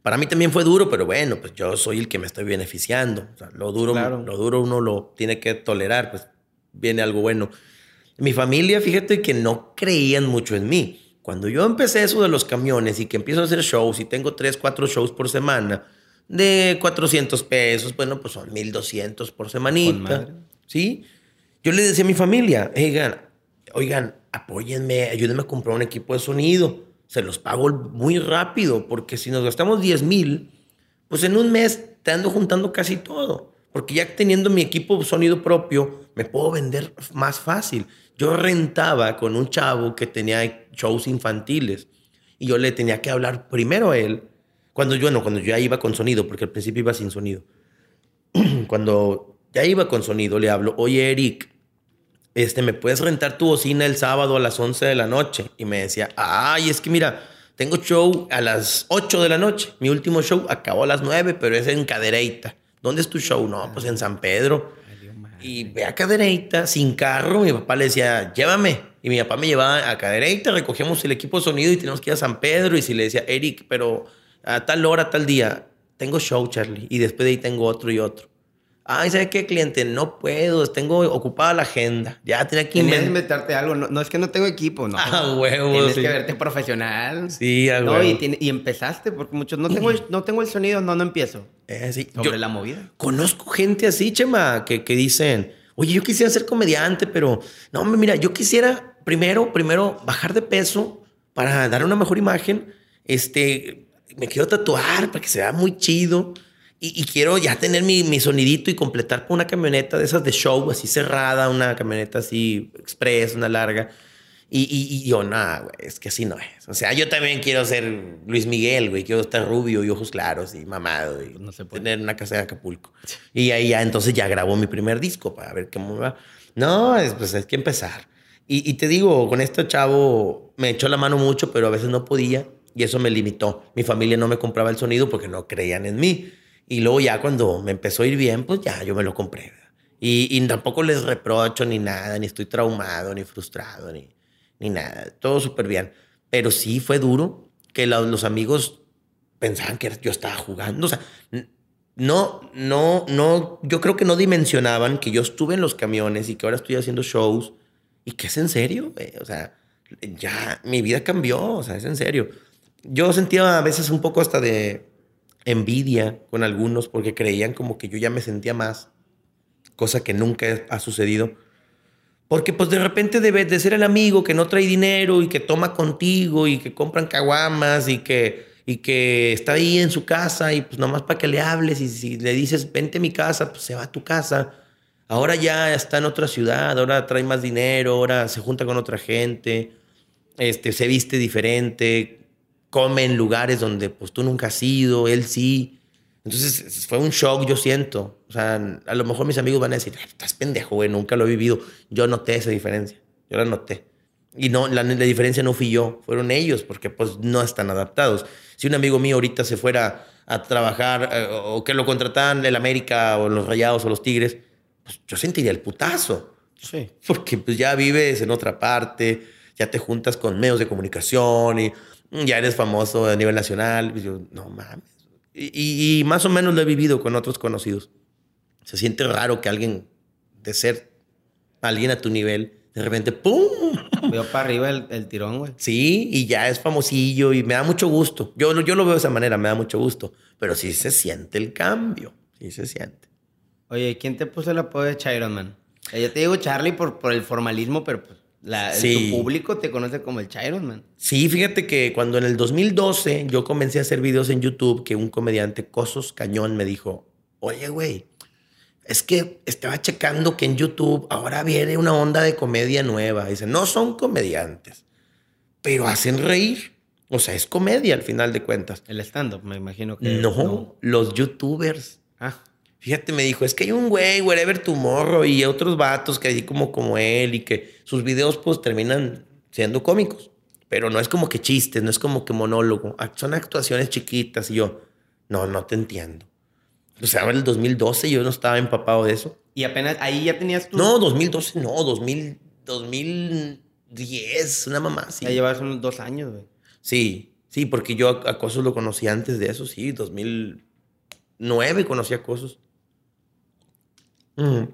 [SPEAKER 1] Para mí también fue duro, pero bueno, pues yo soy el que me estoy beneficiando. O sea, lo duro, lo duro uno lo tiene que tolerar, pues viene algo bueno. Mi familia, fíjate que no creían mucho en mí. Cuando yo empecé eso de los camiones y que empiezo a hacer shows y tengo tres, cuatro shows por semana, de 400 pesos, bueno, pues son 1200 por semanita. ¿Sí? Yo le decía a mi familia, oigan, oigan, apóyenme, ayúdenme a comprar un equipo de sonido. Se los pago muy rápido, porque si nos gastamos 10 mil, pues en un mes te ando juntando casi todo. Porque ya teniendo mi equipo de sonido propio, me puedo vender más fácil. Yo rentaba con un chavo que tenía shows infantiles y yo le tenía que hablar primero a él cuando yo, no, cuando yo ya iba con sonido, porque al principio iba sin sonido. cuando ya iba con sonido, le hablo, oye, Eric, este, ¿me puedes rentar tu bocina el sábado a las 11 de la noche? Y me decía, ay, es que mira, tengo show a las 8 de la noche. Mi último show acabó a las 9, pero es en Cadereyta. ¿Dónde es tu show? No, pues en San Pedro. Y ve a Cadereyta sin carro. Mi papá le decía, llévame. Y mi papá me llevaba a Cadereyta, recogíamos el equipo de sonido y teníamos que ir a San Pedro. Y si le decía, Eric, pero a tal hora, tal día, tengo show, Charlie, y después de ahí tengo otro y otro. Ay, ¿sabes qué, cliente? No puedo, tengo ocupada la agenda. Ya tenía que
[SPEAKER 2] inventarte algo. No, es que no tengo equipo, no.
[SPEAKER 1] Ah, huevo.
[SPEAKER 2] Tienes que verte profesional.
[SPEAKER 1] Sí, a
[SPEAKER 2] no, y, y, empezaste, porque muchos, no tengo el, no tengo el sonido, no, no empiezo.
[SPEAKER 1] Eh.
[SPEAKER 2] Sobre la movida.
[SPEAKER 1] Conozco gente así, Chema, que, que dicen, oye, yo quisiera ser comediante, pero no, mira, yo quisiera primero, primero bajar de peso para dar una mejor imagen. Este, me quiero tatuar para que se vea muy chido. Y, quiero ya tener mi, mi, sonidito y completar con una camioneta de esas de show, así cerrada, una camioneta así express, una larga. Y, y, yo, nada, güey, es que así no es. O sea, yo también quiero ser Luis Miguel, güey. Quiero estar rubio y ojos claros y mamado y no tener una casa de Acapulco. Y ahí ya, entonces ya grabo mi primer disco para ver cómo va. No, es, pues hay que empezar. Y, y te digo, con este chavo me echó la mano mucho, pero a veces no podía. Y eso me limitó. Mi familia no me compraba el sonido porque no creían en mí. Y luego ya cuando me empezó a ir bien, pues ya yo me lo compré. Y, tampoco les reprocho ni nada, ni estoy traumado, ni frustrado, ni, ni nada. Todo súper bien. Pero sí fue duro que los amigos pensaban que yo estaba jugando. O sea, no, no, no, yo creo que no dimensionaban que yo estuve en los camiones y que ahora estoy haciendo shows y que es en serio, O sea, ya mi vida cambió, o sea, es en serio. Yo sentía a veces un poco hasta de envidia con algunos porque creían como que yo ya me sentía más, cosa que nunca ha sucedido. Porque pues de repente debes de ser el amigo que no trae dinero y que toma contigo y que compran caguamas y que, y que está ahí en su casa y pues nomás para que le hables y si le dices vente a mi casa, pues se va a tu casa. Ahora ya está en otra ciudad, ahora trae más dinero, ahora se junta con otra gente, este, se viste diferente, come en lugares donde pues tú nunca has ido, él sí. Entonces fue un shock, yo siento. O sea, a lo mejor mis amigos van a decir, estás pendejo, güey, nunca lo he vivido. Yo noté esa diferencia, yo la noté. Y no, la, la, diferencia no fui yo, fueron ellos, porque pues no están adaptados. Si un amigo mío ahorita se fuera a trabajar eh, o que lo contrataran el América o los Rayados o los Tigres, pues yo sentiría el putazo.
[SPEAKER 2] Sí.
[SPEAKER 1] Porque pues ya vives en otra parte, ya te juntas con medios de comunicación y ya eres famoso a nivel nacional. Y yo, no mames. Y, y, más o menos lo he vivido con otros conocidos. Se siente raro que alguien de ser alguien a tu nivel, de repente, ¡pum!
[SPEAKER 2] Veo para arriba el, el tirón, güey.
[SPEAKER 1] Sí, y ya es famosillo y me da mucho gusto. Yo, yo lo veo de esa manera, me da mucho gusto. Pero sí se siente el cambio, sí se siente.
[SPEAKER 2] Oye, ¿quién te puso el apodo de Chiron Man? Eh, yo te digo Charlie por, por el formalismo, pero pues la,
[SPEAKER 1] Sí.
[SPEAKER 2] tu público te conoce como el Chiron Man.
[SPEAKER 1] Sí, fíjate que cuando en el 2012 yo comencé a hacer videos en YouTube, que un comediante, Cosos Cañón, me dijo, oye, güey, es que estaba checando que en YouTube ahora viene una onda de comedia nueva. Dice, no son comediantes, pero hacen reír. O sea, es comedia al final de cuentas.
[SPEAKER 2] El stand-up, me imagino que.
[SPEAKER 1] No, los YouTubers.
[SPEAKER 2] Ah,
[SPEAKER 1] Fíjate, me dijo, es que hay un güey, Wherever Tomorrow, y otros vatos que así como, como él, y que sus videos pues terminan siendo cómicos. Pero no es como que chistes, no es como que monólogo. Son actuaciones chiquitas. Y yo, no, no te entiendo. O sea, en el 2012 yo no estaba empapado de eso.
[SPEAKER 2] y apenas ahí ya tenías tu.
[SPEAKER 1] No, 2012 no, 2000, 2010, una mamá así.
[SPEAKER 2] Ya llevas unos dos años, güey.
[SPEAKER 1] Sí, sí, porque yo a, a Cosos lo conocí antes de eso, sí, 2009 conocí a Cosos. Mm.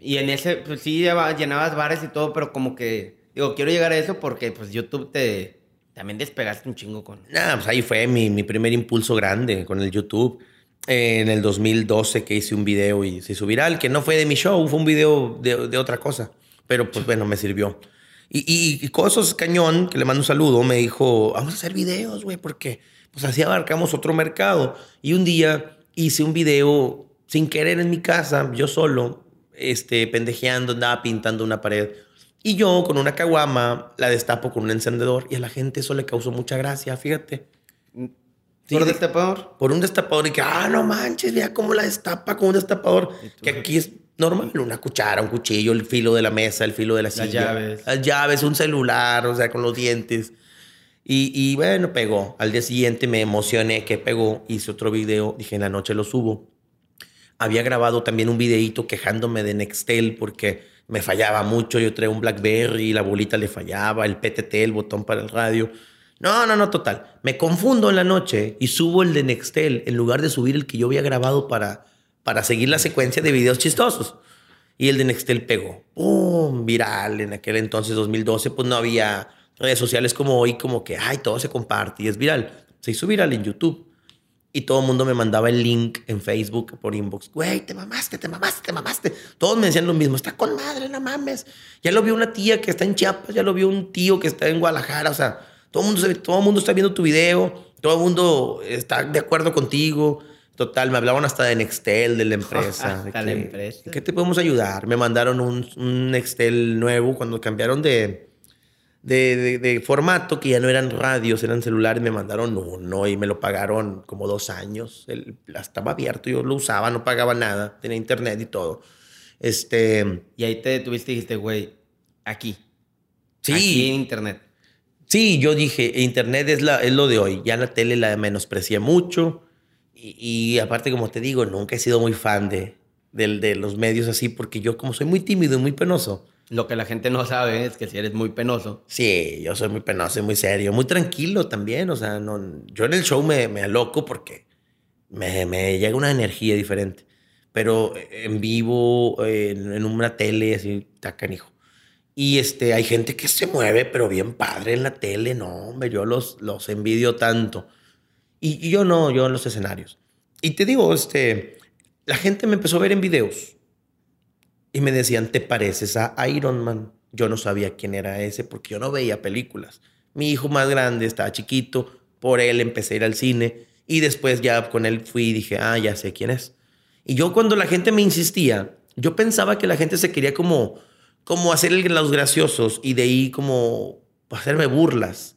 [SPEAKER 2] Y en ese, pues sí, llenabas bares y todo, pero como que. Digo, quiero llegar a eso porque, pues, YouTube te. También despegaste un chingo con.
[SPEAKER 1] Nah, pues ahí fue mi, mi primer impulso grande con el YouTube. Eh, en el 2012 que hice un video y se hizo viral, que no fue de mi show, fue un video de, de otra cosa. Pero pues bueno, me sirvió. Y, y, y Cosos Cañón, que le mando un saludo, me dijo, vamos a hacer videos, güey, porque pues así abarcamos otro mercado. Y un día hice un video sin querer en mi casa, yo solo, este, pendejeando, andaba pintando una pared. Y yo con una caguama la destapo con un encendedor y a la gente eso le causó mucha gracia, fíjate. Sí,
[SPEAKER 2] ¿Por
[SPEAKER 1] de-
[SPEAKER 2] destapador?
[SPEAKER 1] por un destapador y que, ah, no manches, vea cómo la destapa con un destapador. Que aquí es normal, una cuchara, un cuchillo, el filo de la mesa, el filo de la
[SPEAKER 2] Las
[SPEAKER 1] silla.
[SPEAKER 2] llaves.
[SPEAKER 1] Las llaves, un celular, o sea, con los dientes. Y, y bueno, pegó. Al día siguiente me emocioné que pegó, hice otro video, dije, en la noche lo subo. Había grabado también un videíto quejándome de Nextel porque me fallaba mucho. Yo traía un Blackberry, la bolita le fallaba, el PTT, el botón para el radio. No, no, no, total. Me confundo en la noche y subo el de Nextel en lugar de subir el que yo había grabado para, para seguir la secuencia de videos chistosos. Y el de Nextel pegó. ¡Pum! Viral. En aquel entonces, 2012, pues no había redes sociales como hoy, como que, ay, todo se comparte y es viral. Se hizo viral en YouTube. Y todo el mundo me mandaba el link en Facebook por inbox. Güey, te mamaste, te mamaste, te mamaste. Todos me decían lo mismo. Está con madre, no mames. Ya lo vio una tía que está en Chiapas, ya lo vio un tío que está en Guadalajara. O sea, todo el mundo, se- todo el mundo está viendo tu video. Todo el mundo está de acuerdo contigo. Total, me hablaban hasta de Nextel, de la empresa. de
[SPEAKER 2] la empresa.
[SPEAKER 1] ¿Qué te podemos ayudar? Me mandaron un, un Nextel nuevo cuando cambiaron de, de, de- de formato, que ya no eran radios, eran celulares, me mandaron uno y me lo pagaron como dos años. El, estaba abierto, yo lo usaba, no pagaba nada, tenía internet y todo. Este,
[SPEAKER 2] Y ahí te detuviste y dijiste, güey, aquí.
[SPEAKER 1] sí,
[SPEAKER 2] Aquí en internet.
[SPEAKER 1] sí, yo dije, internet es, la, es lo de hoy, ya la tele la menosprecié mucho y, y aparte, como te digo, nunca he sido muy fan de, del- de los medios así, porque yo como soy muy tímido y muy penoso,
[SPEAKER 2] Lo que la gente no sabe es que si eres muy penoso,
[SPEAKER 1] Sí, yo soy muy penoso y muy serio, muy tranquilo también. O sea, no, yo en el show me, me aloco porque me, me llega una energía diferente. Pero en vivo, en, en una tele, así, está canijo. Y este, hay gente que se mueve, pero bien padre en la tele. No, hombre, yo los, los envidio tanto. Y, y yo no, yo en los escenarios. Y te digo, este, la gente me empezó a ver en videos. Y me decían, ¿te pareces a Iron Man? Yo no sabía quién era ese porque yo no veía películas. Mi hijo más grande estaba chiquito, por él empecé a ir al cine y después ya con él fui y dije, ah, ya sé quién es. Y yo cuando la gente me insistía, yo pensaba que la gente se quería como, como hacer los graciosos y de ahí como hacerme burlas.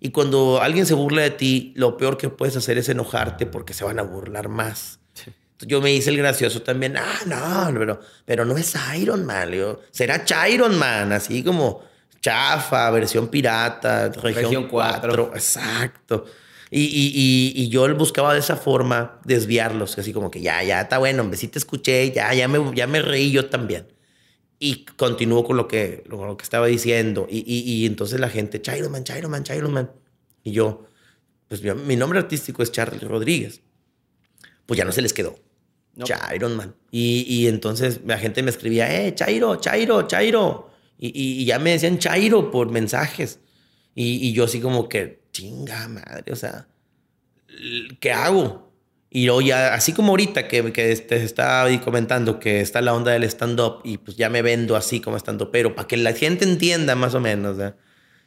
[SPEAKER 1] Y cuando alguien se burla de ti, lo peor que puedes hacer es enojarte porque se van a burlar más. Yo me hice el gracioso también. Ah, no, pero, pero no es Iron Man. será Chiron Man, así como chafa, versión pirata, región, 4. Exacto. Y, y, y, yo buscaba de esa forma desviarlos, así como que ya, ya está bueno, hombre, sí te escuché, ya, ya me, ya me reí yo también. Y continúo con lo que, lo, que estaba diciendo. Y, y, entonces la gente, Chiron Man, Chiron Man, Chiron Man. Y yo, pues mi nombre artístico es Charlie Rodríguez. Pues ya no se les quedó. Chairo, Man. Y, y, entonces la gente me escribía, eh, Chairo, Chairo, Chairo. Y, y, ya me decían Chairo por mensajes. Y, y, yo así como que, chinga madre, o sea, ¿qué hago? Y luego ya, así como ahorita que, que te estaba comentando que está la onda del stand-up y pues ya me vendo así como stand-up, pero para que la gente entienda más o menos. ¿eh?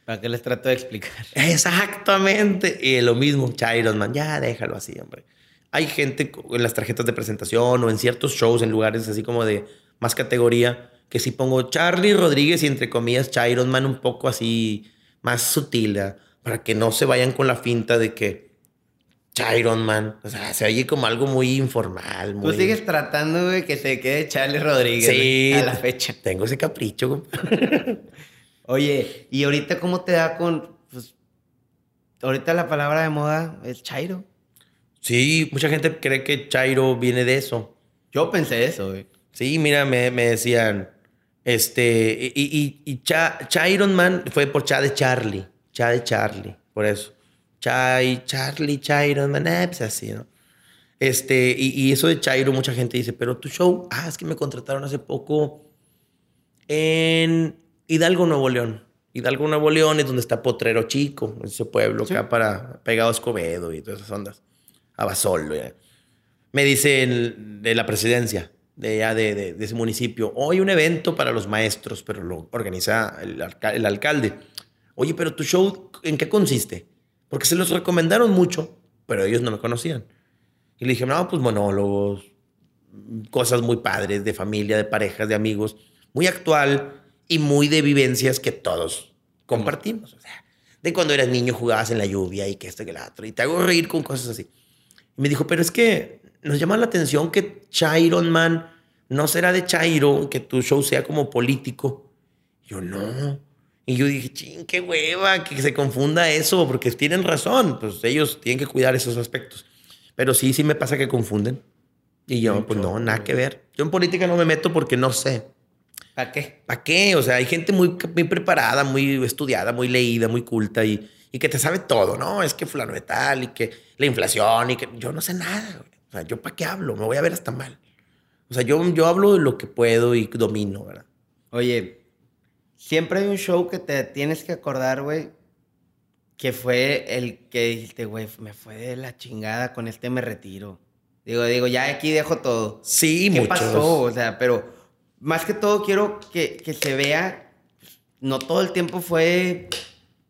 [SPEAKER 2] Para que les trato de explicar.
[SPEAKER 1] Exactamente. Y lo mismo, Chairo, man, ya déjalo así, hombre. Hay gente en las tarjetas de presentación o en ciertos shows, en lugares así como de más categoría, que si pongo Charlie Rodríguez y entre comillas Chiron Man un poco así más sutil, para que no se vayan con la finta de que Chiron Man, o sea, se oye como algo muy informal. Muy...
[SPEAKER 2] Tú sigues tratando de que se quede Charlie Rodríguez sí, a la fecha.
[SPEAKER 1] Tengo ese capricho.
[SPEAKER 2] Oye, ¿y ahorita cómo te da con... Pues, ahorita la palabra de moda es Chairo.
[SPEAKER 1] Sí, mucha gente cree que Chairo viene de eso.
[SPEAKER 2] Yo pensé eso, güey.
[SPEAKER 1] Sí, mira, me, me decían, este, y, y, y Man fue por Cha de Charlie, Cha de Charlie, por eso. Chai, Charlie, Chiron Man, eh, pues así, ¿no? Este, y, y, eso de Chairo, mucha gente dice, pero tu show, ah, es que me contrataron hace poco en Hidalgo, Nuevo León. Hidalgo, Nuevo León es donde está Potrero Chico, ese pueblo acá para pegado a Escobedo y todas esas ondas. Abasolo. Me dicen de la presidencia de, de, de, ese municipio, hoy un evento para los maestros, pero lo organiza el, alcalde. Oye, pero tu show, ¿en qué consiste? Porque se los recomendaron mucho, pero ellos no me conocían. Y le dije, no, pues monólogos, cosas muy padres, de familia, de parejas, de amigos, muy actual y muy de vivencias que todos compartimos. De cuando eras niño jugabas en la lluvia y que esto que el otro, y te hago reír con cosas así. Y me dijo, pero es que nos llama la atención que Chiron Man no será de Chairo, que tu show sea como político. Yo no. Y yo dije, ching, qué hueva, que se confunda eso, porque tienen razón, pues ellos tienen que cuidar esos aspectos. Pero sí, sí me pasa que confunden. Y yo, pues no, nada que ver. Yo en política no me meto porque no sé.
[SPEAKER 2] ¿Para qué?
[SPEAKER 1] ¿Para qué? O sea, hay gente muy, muy preparada, muy estudiada, muy leída, muy culta y y que te sabe todo, ¿no? Es que fulano de tal y que la inflación y que yo no sé nada. O sea, ¿yo para qué hablo? Me voy a ver hasta mal. O sea, yo, yo hablo de lo que puedo y domino, ¿verdad?
[SPEAKER 2] Oye, siempre hay un show que te tienes que acordar, güey, que fue el que dijiste, güey, me fue de la chingada, con este me retiro. Digo, digo, ya aquí dejo todo.
[SPEAKER 1] Sí,
[SPEAKER 2] ¿Qué
[SPEAKER 1] muchos.
[SPEAKER 2] pasó? O sea, pero más que todo quiero que, que se vea, no todo el tiempo fue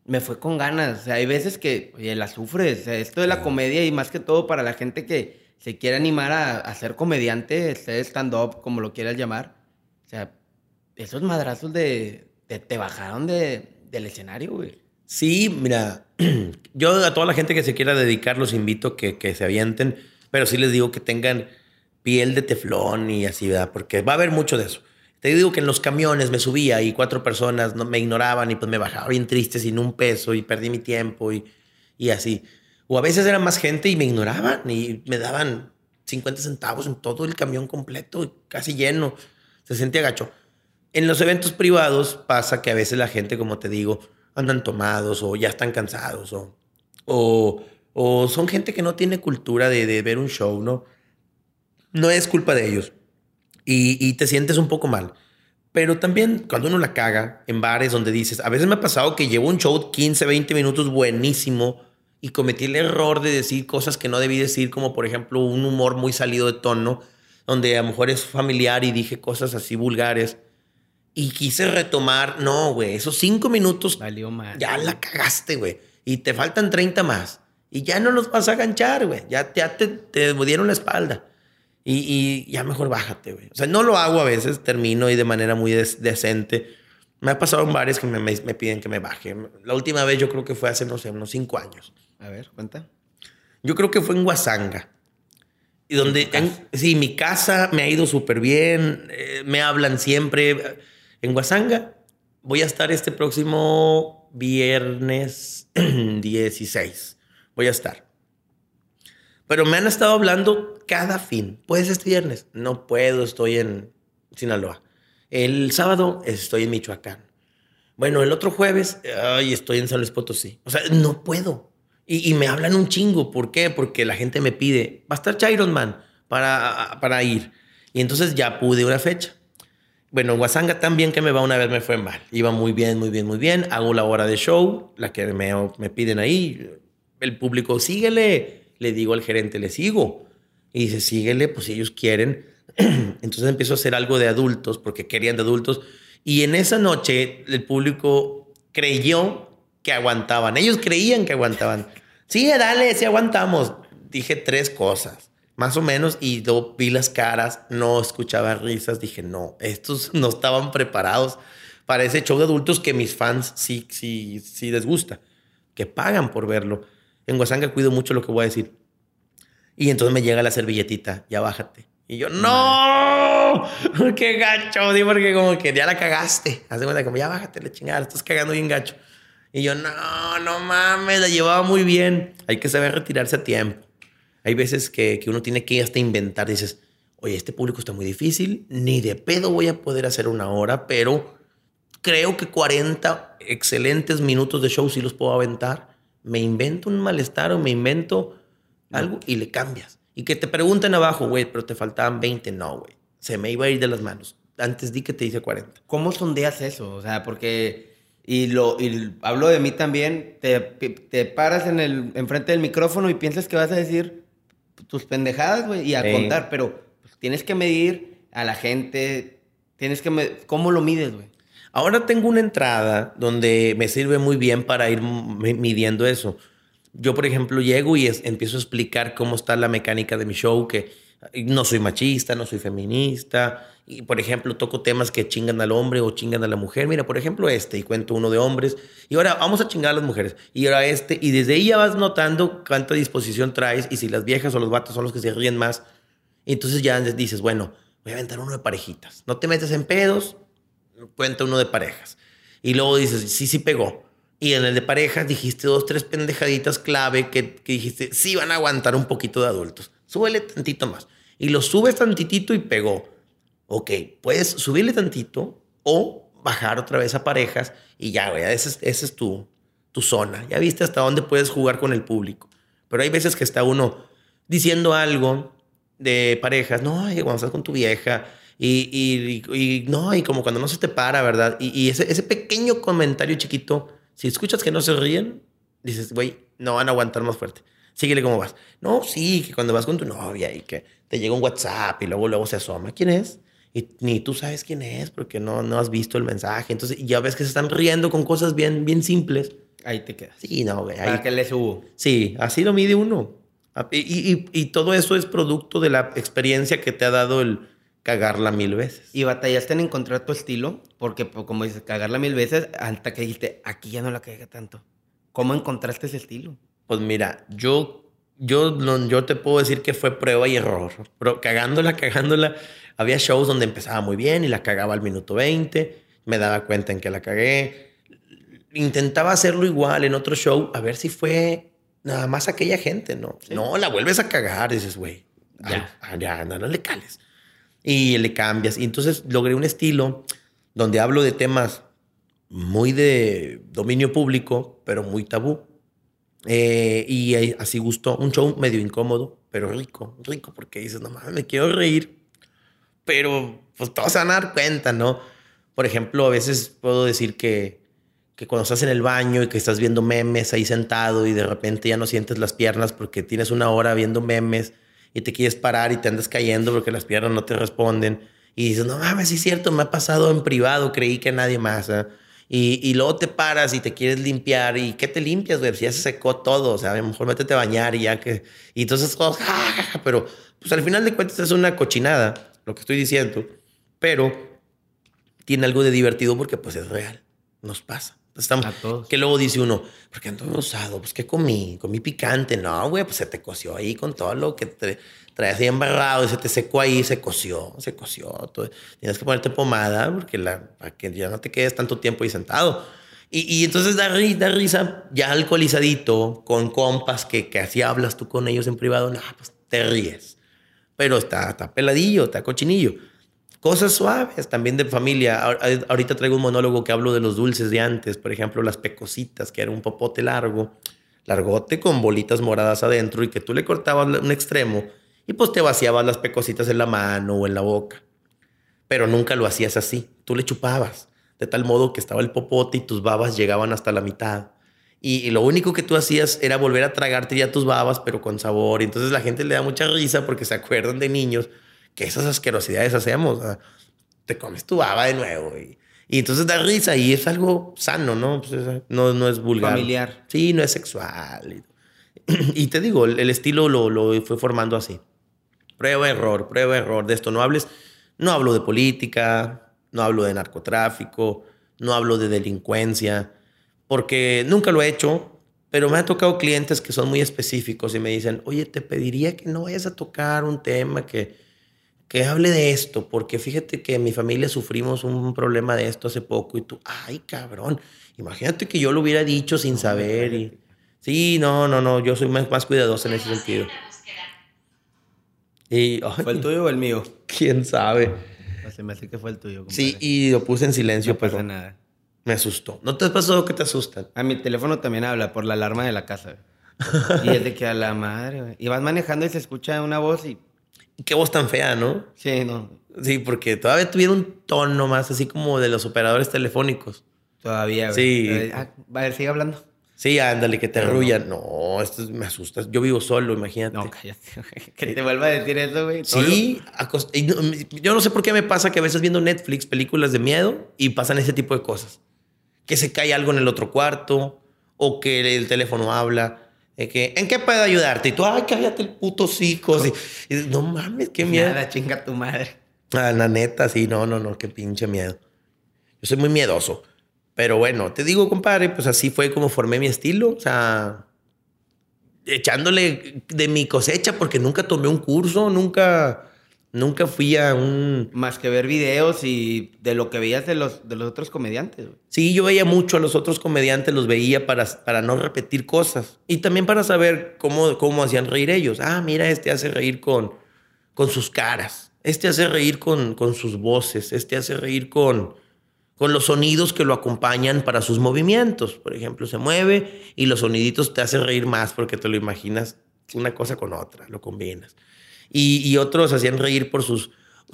[SPEAKER 2] me fue con ganas. O sea, hay veces que, oye, la sufres. esto de la comedia y más que todo para la gente que se quiere animar a, ser comediante, ser stand-up, como lo quieras llamar. O sea, esos madrazos de, te bajaron de, del escenario, güey.
[SPEAKER 1] Sí, mira, yo a toda la gente que se quiera dedicar los invito que, que se avienten, pero sí les digo que tengan piel de teflón y así, ¿verdad? Porque va a haber mucho de eso. Te digo que en los camiones me subía y cuatro personas no, me ignoraban y pues me bajaba bien triste sin un peso y perdí mi tiempo y, y así. O a veces era más gente y me ignoraban y me daban 50 centavos en todo el camión completo, casi lleno. Se sentía gacho. En los eventos privados pasa que a veces la gente, como te digo, andan tomados o ya están cansados o, o, o son gente que no tiene cultura de, de ver un show, ¿no? No es culpa de ellos y, te sientes un poco mal. Pero también cuando uno la caga en bares donde dices, a veces me ha pasado que llevo un show 15, 20 minutos buenísimo y cometí el error de decir cosas que no debí decir, como por ejemplo un humor muy salido de tono, donde a lo mejor es familiar y dije cosas así vulgares. Y quise retomar, no, güey, esos cinco minutos
[SPEAKER 2] Valió mal.
[SPEAKER 1] ya la cagaste, güey. Y te faltan 30 más. Y ya no los vas a ganchar, güey. Ya, ya te, te dieron la espalda. Y, y, ya mejor bájate, güey. O sea, no lo hago a veces, termino y de manera muy des- decente. Me ha pasado en bares que me, me, me piden que me baje. La última vez yo creo que fue hace, no sé, unos cinco años.
[SPEAKER 2] A ver, cuenta.
[SPEAKER 1] Yo creo que fue en Huasanga. Y donde, en- sí, mi casa me ha ido súper bien, eh, me hablan siempre. En Huasanga voy a estar este próximo viernes 16. Voy a estar. Pero me han estado hablando cada fin. ¿Puedes este viernes? No puedo, estoy en Sinaloa. El sábado estoy en Michoacán. Bueno, el otro jueves, ay, estoy en San Luis Potosí. O sea, no puedo. Y, me hablan un chingo. ¿Por qué? Porque la gente me pide, va a estar Chiron Man para, para ir. Y entonces ya pude una fecha. Bueno, en Guasanga también que me va una vez me fue mal. Iba muy bien, muy bien, muy bien. Hago la hora de show, la que me, me piden ahí. El público, síguele. Le digo al gerente, le sigo. Y dice, síguele, pues si ellos quieren. Entonces empiezo a hacer algo de adultos, porque querían de adultos. Y en esa noche el público creyó que aguantaban. Ellos creían que aguantaban. Sí, dale, sí aguantamos. Dije tres cosas, más o menos, y luego vi las caras, no escuchaba risas. Dije, no, estos no estaban preparados para ese show de adultos que mis fans sí, sí, sí les gusta, que pagan por verlo. En Guasanga cuido mucho lo que voy a decir. Y entonces me llega la servilletita, ya bájate. Y yo, no, qué gacho, digo, porque como que ya la cagaste. Haz de cuenta, como ya bájate, la chingada, estás cagando bien gacho. Y yo, no, no mames, la llevaba muy bien. Hay que saber retirarse a tiempo. Hay veces que, que uno tiene que hasta inventar, dices, oye, este público está muy difícil, ni de pedo voy a poder hacer una hora, pero creo que 40 excelentes minutos de show sí los puedo aventar. Me invento un malestar o me invento algo y le cambias. Y que te pregunten abajo, güey, pero te faltaban 20. No, güey. Se me iba a ir de las manos. Antes di que te hice 40.
[SPEAKER 2] ¿Cómo sondeas eso? O sea, porque. Y, lo, y hablo de mí también. Te, te paras en el, enfrente del micrófono y piensas que vas a decir tus pendejadas, güey, y a
[SPEAKER 1] Sí.
[SPEAKER 2] contar, pero pues, tienes que medir a la gente. Tienes que. me- ¿Cómo lo mides, güey?
[SPEAKER 1] Ahora tengo una entrada donde me sirve muy bien para ir midiendo eso. Yo, por ejemplo, llego y empiezo a explicar cómo está la mecánica de mi show, que no soy machista, no soy feminista. Y, por ejemplo, toco temas que chingan al hombre o chingan a la mujer. Mira, por ejemplo, este, y cuento uno de hombres. Y ahora vamos a chingar a las mujeres. Y ahora este, y desde ahí ya vas notando cuánta disposición traes y si las viejas o los vatos son los que se ríen más. Y entonces ya dices, bueno, voy a aventar uno de parejitas. No te metes en pedos, cuenta uno de parejas. Y luego dices, sí, sí pegó. Y en el de parejas dijiste dos, tres pendejaditas clave que, dijiste, sí van a aguantar un poquito de adultos. Súbele tantito más. Y lo subes tantitito y pegó. Ok, puedes subirle tantito o bajar otra vez a parejas y ya, güey, esa es, esa es tu, tu zona. Ya viste hasta dónde puedes jugar con el público. Pero hay veces que está uno diciendo algo de parejas, no, cuando estás con tu vieja, y, y, y- no, y como cuando no se te para, ¿verdad? Y, y ese, ese pequeño comentario chiquito, si escuchas que no se ríen, dices, güey, no van a aguantar más fuerte. Síguele cómo vas. No, sí, que cuando vas con tu novia y que te llega un WhatsApp y luego, luego se asoma, ¿quién es? Y ni tú sabes quién es porque no, no has visto el mensaje. Entonces ya ves que se están riendo con cosas bien, bien simples.
[SPEAKER 2] Ahí te quedas.
[SPEAKER 1] Sí, no, güey. ahí-
[SPEAKER 2] ¿Para qué le subo?
[SPEAKER 1] Sí, así lo mide uno. Y, y- y todo eso es producto de la experiencia que te ha dado el cagarla mil veces.
[SPEAKER 2] ¿Y batallaste en encontrar tu estilo? Porque, pues, como dices, cagarla mil veces, hasta que dijiste, aquí ya no la cagué tanto. ¿Cómo encontraste ese estilo?
[SPEAKER 1] Pues mira, yo, yo, no- yo te puedo decir que fue prueba y error. Pero cagándola, cagándola, había shows donde empezaba muy bien y la cagaba al minuto 20. Me daba cuenta en que la cagué. Intentaba hacerlo igual en otro show, a ver si fue nada más aquella gente, ¿no? No, la vuelves a cagar, dices, güey,
[SPEAKER 2] ya,
[SPEAKER 1] ya, no, no le cales. Y le cambias. Y entonces logré un estilo donde hablo de temas muy de dominio público, pero muy tabú. Eh, y así gustó. Un show medio incómodo, pero rico, rico, porque dices, no mames, me quiero reír. Pero pues todos se van a dar cuenta, ¿no? Por ejemplo, a veces puedo decir que, que cuando estás en el baño y que estás viendo memes ahí sentado y de repente ya no sientes las piernas porque tienes una hora viendo memes y te quieres parar y te andas cayendo porque las piernas no te responden y dices, no mames, sí es cierto, me ha pasado en privado, creí que nadie más. ¿eh? Y, y, luego te paras y te quieres limpiar. ¿Y qué te limpias, güey? Si ya se secó todo. O sea, a lo mejor métete a bañar y ya que... Y entonces todos... Pero pues al final de cuentas es una cochinada lo que estoy diciendo. Pero tiene algo de divertido porque pues es real. Nos pasa. Estamos, a todos. Que luego dice uno, ¿por qué ando rosado? Pues ¿qué comí? Comí picante. No, güey, pues se te coció ahí con todo lo que te traes ahí embarrado y se te secó ahí, se coció, se coció. Tienes que ponerte pomada porque la, para que ya no te quedes tanto tiempo ahí sentado. Y, y entonces da, da, risa, ya alcoholizadito, con compas que, que así hablas tú con ellos en privado, no, pues te ríes. Pero está, está peladillo, está cochinillo. Cosas suaves también de familia. Ahorita traigo un monólogo que hablo de los dulces de antes, por ejemplo, las pecositas, que era un popote largo, largote con bolitas moradas adentro y que tú le cortabas un extremo y pues te vaciabas las pecositas en la mano o en la boca. Pero nunca lo hacías así. Tú le chupabas. De tal modo que estaba el popote y tus babas llegaban hasta la mitad. Y, lo único que tú hacías era volver a tragarte ya tus babas, pero con sabor. Y entonces la gente le da mucha risa porque se acuerdan de niños que esas asquerosidades hacemos. te comes tu baba de nuevo. Y, y, entonces da risa y es algo sano, ¿no? Pues no, no es vulgar.
[SPEAKER 2] Familiar.
[SPEAKER 1] Sí, no es sexual. Y, te digo, el, el estilo lo, lo fue formando así. Prueba, error, prueba, error. De esto no hables. No hablo de política, no hablo de narcotráfico, no hablo de delincuencia, porque nunca lo he hecho, pero me ha tocado clientes que son muy específicos y me dicen, oye, te pediría que no vayas a tocar un tema que, que hable de esto, porque fíjate que en mi familia sufrimos un problema de esto hace poco y tú, ay, cabrón, imagínate que yo lo hubiera dicho sin saber. Y... Sí, no, no, no, yo soy más, más cuidadoso en ese sentido.
[SPEAKER 2] Y, ¿Fue el tuyo o el mío?
[SPEAKER 1] ¿Quién sabe?
[SPEAKER 2] Se me hace que fue el tuyo.
[SPEAKER 1] Sí, y lo puse en silencio,
[SPEAKER 2] no pasa nada.
[SPEAKER 1] Me asustó. ¿No te ha pasado que te asustan?
[SPEAKER 2] A mi teléfono también habla por la alarma de la casa. y es de que a la madre, güey. Y vas manejando y se escucha una voz y...
[SPEAKER 1] Qué voz tan fea, ¿no?
[SPEAKER 2] Sí, no.
[SPEAKER 1] Sí, porque todavía tuvieron un tono más así como de los operadores telefónicos.
[SPEAKER 2] Todavía,
[SPEAKER 1] güey. Sí.
[SPEAKER 2] Ah, a ver, sigue hablando.
[SPEAKER 1] Sí, ándale, que te arrullan. No. esto me asusta. Yo vivo solo, imagínate.
[SPEAKER 2] No, cállate. Que te vuelva a decir eso, güey.
[SPEAKER 1] Sí, yo no sé por qué me pasa que a veces viendo Netflix, películas de miedo, y pasan ese tipo de cosas. Que se cae algo en el otro cuarto, o que el teléfono habla. Que, ¿En qué puedo ayudarte? Y tú, ay, cállate el puto cico. Y, no mames, qué miedo.
[SPEAKER 2] Nada, chinga tu madre.
[SPEAKER 1] Ah, la neta, sí, no, no, no, qué pinche miedo. Yo soy muy miedoso. Pero bueno, te digo, compadre, pues así fue como formé mi estilo. O sea, echándole de mi cosecha porque nunca tomé un curso, nunca, nunca fui a un...
[SPEAKER 2] Más que ver videos y de lo que veías de los, de los otros comediantes.
[SPEAKER 1] Sí, yo veía mucho a los otros comediantes, los veía para, para no repetir cosas. Y también para saber cómo, cómo hacían reír ellos. Ah, mira, este hace reír con, con sus caras. Este hace reír con, con sus voces. Este hace reír con con los sonidos que lo acompañan para sus movimientos. Por ejemplo, se mueve y los soniditos te hacen reír más porque te lo imaginas una cosa con otra, lo combinas. Y, otros hacían reír por su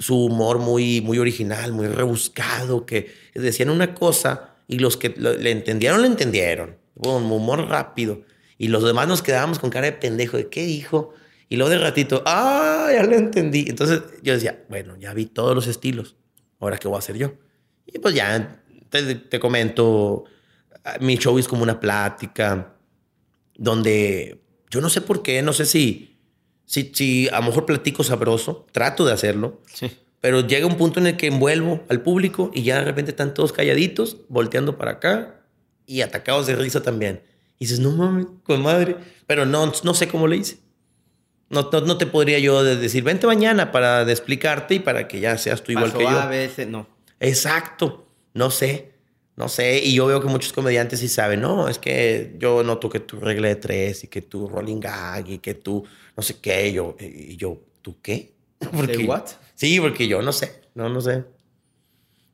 [SPEAKER 1] humor muy, muy original, muy rebuscado, que decían una cosa y los que le entendieron, le entendieron. Con humor rápido. Y los demás nos quedábamos con cara de pendejo de qué dijo. Y luego de ratito, ah, ya lo entendí. Entonces yo decía, bueno, ya vi todos los estilos. Ahora, ¿qué voy a hacer yo? Y pues ya te, comento, mi show es como una plática donde yo no sé por qué, no sé si, si, si a lo mejor platico sabroso, trato de hacerlo, pero llega un punto en el que envuelvo al público y ya de repente están todos calladitos, volteando para acá y atacados de risa también. Y dices, no mames, con madre, pero no, no sé cómo le hice. No, no, te podría yo decir, vente mañana para explicarte y para que ya seas tú igual que yo.
[SPEAKER 2] A veces, no.
[SPEAKER 1] Exacto, no sé, no sé. Y yo veo que muchos comediantes sí saben, no, es que yo noto que tu regla de tres y que tu rolling gag y que tú no sé qué. Y yo, y yo ¿tú qué?
[SPEAKER 2] Porque, what?
[SPEAKER 1] Sí, porque yo no sé, no, no sé.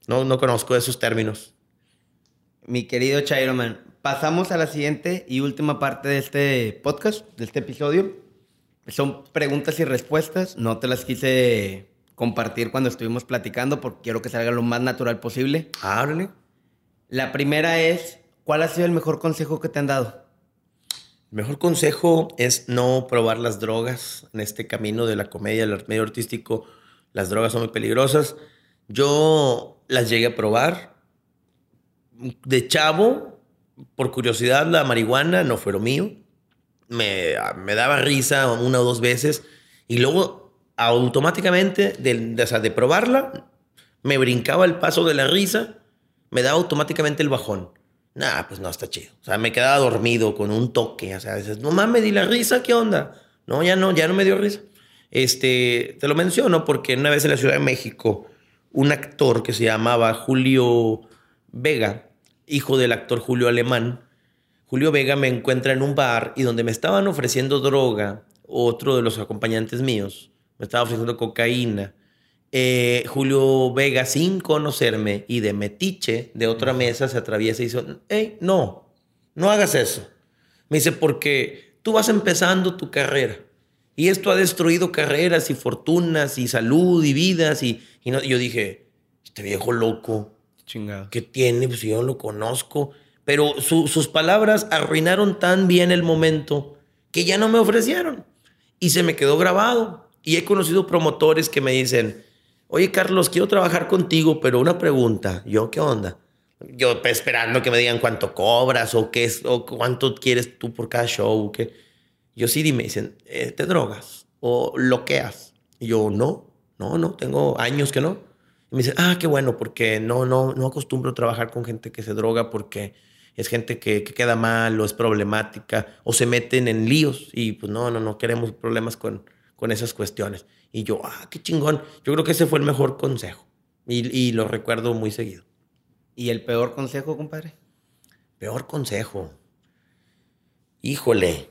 [SPEAKER 1] No, no conozco esos términos.
[SPEAKER 2] Mi querido Chairoman, pasamos a la siguiente y última parte de este podcast, de este episodio. Son preguntas y respuestas. No te las quise compartir cuando estuvimos platicando porque quiero que salga lo más natural posible.
[SPEAKER 1] Háblale.
[SPEAKER 2] La primera es, ¿cuál ha sido el mejor consejo que te han dado?
[SPEAKER 1] El mejor consejo es no probar las drogas en este camino de la comedia, del medio artístico. Las drogas son muy peligrosas. Yo las llegué a probar. De chavo, por curiosidad, la marihuana no fue lo mío. Me, me daba risa una o dos veces. Y luego, automáticamente, de, de, de probarla, me brincaba el paso de la risa, me daba automáticamente el bajón. Nah, pues no, está chido. O sea, me quedaba dormido con un toque. O sea, dices, no mames, di la risa, ¿qué onda? No, ya no, ya no me dio risa. Este, te lo menciono porque una vez en la Ciudad de México, un actor que se llamaba Julio Vega, hijo del actor Julio Alemán, Julio Vega me encuentra en un bar y donde me estaban ofreciendo droga, otro de los acompañantes míos, me estaba ofreciendo cocaína. Eh, Julio Vega, sin conocerme y de metiche de otra mesa, se atraviesa y dice, hey, no, no hagas eso. Me dice, porque tú vas empezando tu carrera y esto ha destruido carreras y fortunas y salud y vidas. Y, y yo dije, este viejo loco,
[SPEAKER 2] Chingado.
[SPEAKER 1] ¿qué tiene? Pues yo no lo conozco. Pero sus palabras arruinaron tan bien el momento que ya no me ofrecieron. Y se me quedó grabado. Y he conocido promotores que me dicen, oye Carlos, quiero trabajar contigo, pero una pregunta, yo, ¿qué onda? Yo esperando que me digan cuánto cobras o qué es, o cuánto quieres tú por cada show, qué. Yo sí, dime, dicen, eh, ¿te drogas o loqueas? Y yo, no, no, no, tengo años que no. Y me dicen, ah, qué bueno, porque no, no, no acostumbro a trabajar con gente que se droga porque es gente que, que, queda mal o es problemática o se meten en líos y pues no, no, no queremos problemas con, con esas cuestiones. Y yo, ah, qué chingón. Yo creo que ese fue el mejor consejo y, y lo recuerdo muy seguido.
[SPEAKER 2] ¿Y el peor consejo, compadre?
[SPEAKER 1] Peor consejo. Híjole.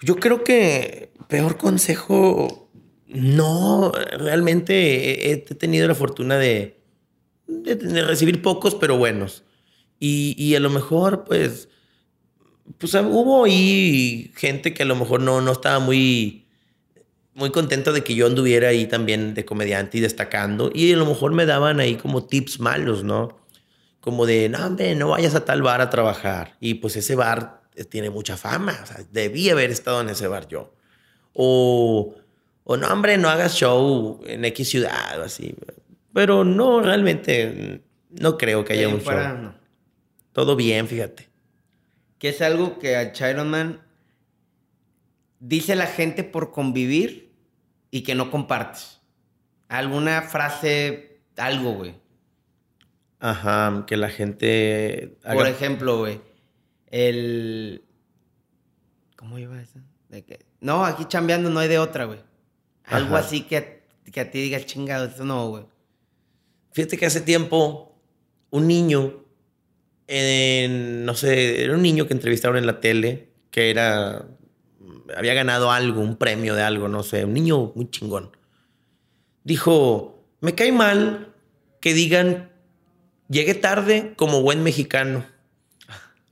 [SPEAKER 1] Yo creo que peor consejo, no, realmente he, tenido la fortuna de, de, de recibir pocos, pero buenos. Y, y, a lo mejor, pues, pues hubo ahí gente que a lo mejor no, no estaba muy, muy contenta de que yo anduviera ahí también de comediante y destacando. Y a lo mejor me daban ahí como tips malos, ¿no? Como de, no, hombre, no vayas a tal bar a trabajar. Y pues ese bar tiene mucha fama. O sea, debí haber estado en ese bar yo. O, o no, hombre, no hagas show en X ciudad o así. Pero no, realmente no creo que haya un show. No. Todo bien, fíjate.
[SPEAKER 2] Que es algo que a Chiron Man dice la gente por convivir y que no compartes. Alguna frase, algo, güey.
[SPEAKER 1] Ajá, que la gente.
[SPEAKER 2] Haga... Por ejemplo, güey, el. ¿Cómo iba eso? De que... No, aquí chambeando no hay de otra, güey. Algo Ajá. así que, que a ti digas chingado, eso no, güey.
[SPEAKER 1] Fíjate que hace tiempo un niño, en, no sé, era un niño que entrevistaron en la tele, que era, había ganado algo, un premio de algo, no sé, un niño muy chingón. Dijo, me cae mal que digan, llegué tarde como buen mexicano.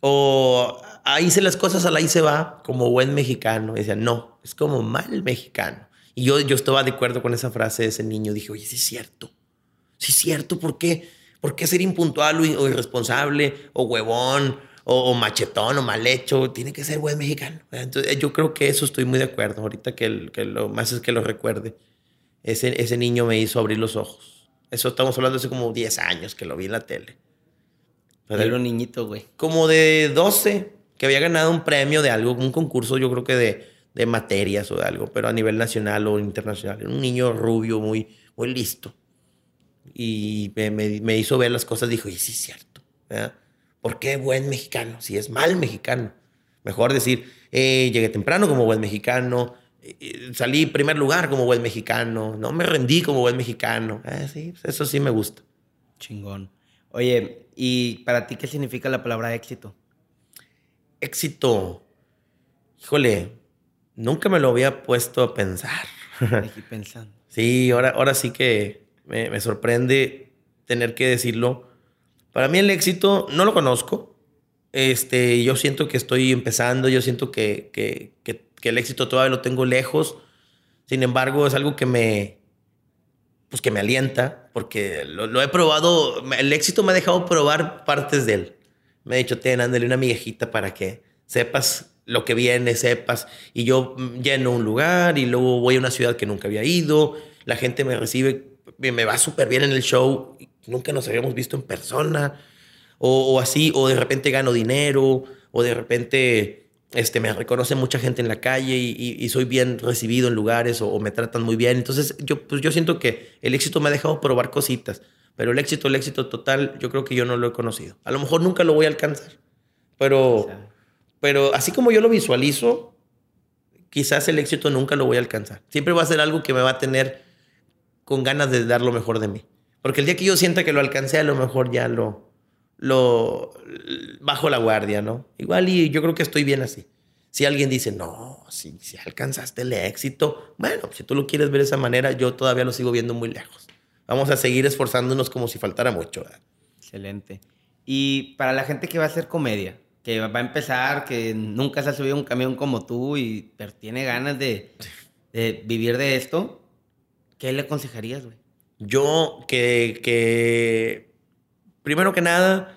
[SPEAKER 1] O ahí hice las cosas, a la ahí se va, como buen mexicano. Y decía, no, es como mal mexicano. Y yo, yo estaba de acuerdo con esa frase de ese niño. Dije, oye, sí es cierto. Sí es cierto. ¿Por qué? ¿Por qué ser impuntual o irresponsable o huevón o, o, machetón o mal hecho? Tiene que ser buen mexicano. Entonces, yo creo que eso estoy muy de acuerdo. Ahorita que, el, que lo más es que lo recuerde. Ese, ese niño me hizo abrir los ojos. Eso estamos hablando hace como 10 años que lo vi en la tele.
[SPEAKER 2] Pero era un niñito, güey.
[SPEAKER 1] Como de 12, que había ganado un premio de algo, un concurso, yo creo que de, de materias o de algo, pero a nivel nacional o internacional. Era un niño rubio, muy, muy listo. Y me, me, me hizo ver las cosas, dijo, y sí es cierto. ¿verdad? ¿Por qué buen mexicano? Si es mal mexicano. Mejor decir, eh, llegué temprano como buen mexicano, eh, salí primer lugar como buen mexicano, no me rendí como buen mexicano. Eh, sí, eso sí me gusta.
[SPEAKER 2] Chingón. Oye, ¿y para ti qué significa la palabra éxito?
[SPEAKER 1] Éxito. Híjole, nunca me lo había puesto a pensar.
[SPEAKER 2] Aquí pensando.
[SPEAKER 1] Sí, ahora, ahora sí que me, me, sorprende tener que decirlo. Para mí el éxito no lo conozco. Este, yo siento que estoy empezando, yo siento que, que, que, el éxito todavía lo tengo lejos. Sin embargo, es algo que me, pues que me alienta, porque lo, he probado, el éxito me ha dejado probar partes de él. Me ha dicho, ten, ándale una miguejita para que sepas lo que viene, sepas. Y yo lleno un lugar y luego voy a una ciudad que nunca había ido, la gente me recibe, me va súper bien en el show, nunca nos habíamos visto en persona, o, o así, o de repente gano dinero, o de repente este, me reconoce mucha gente en la calle y, soy bien recibido en lugares o, me tratan muy bien. Entonces, yo, pues yo siento que el éxito me ha dejado probar cositas, pero el éxito, el éxito total, yo creo que yo no lo he conocido. A lo mejor nunca lo voy a alcanzar, pero, pero así como yo lo visualizo, quizás el éxito nunca lo voy a alcanzar. Siempre va a ser algo que me va a tener con ganas de dar lo mejor de mí. Porque el día que yo sienta que lo alcancé, a lo mejor ya lo, bajo la guardia, ¿no? Igual y yo creo que estoy bien así. Si alguien dice, no, si, alcanzaste el éxito, bueno, si tú lo quieres ver de esa manera, yo todavía lo sigo viendo muy lejos. Vamos a seguir esforzándonos como si faltara mucho.
[SPEAKER 2] Excelente. Y para la gente que va a hacer comedia, que va a empezar, que nunca se ha subido un camión como tú y tiene ganas de, de vivir de esto, ¿qué le aconsejarías, güey?
[SPEAKER 1] Yo que, que primero que nada,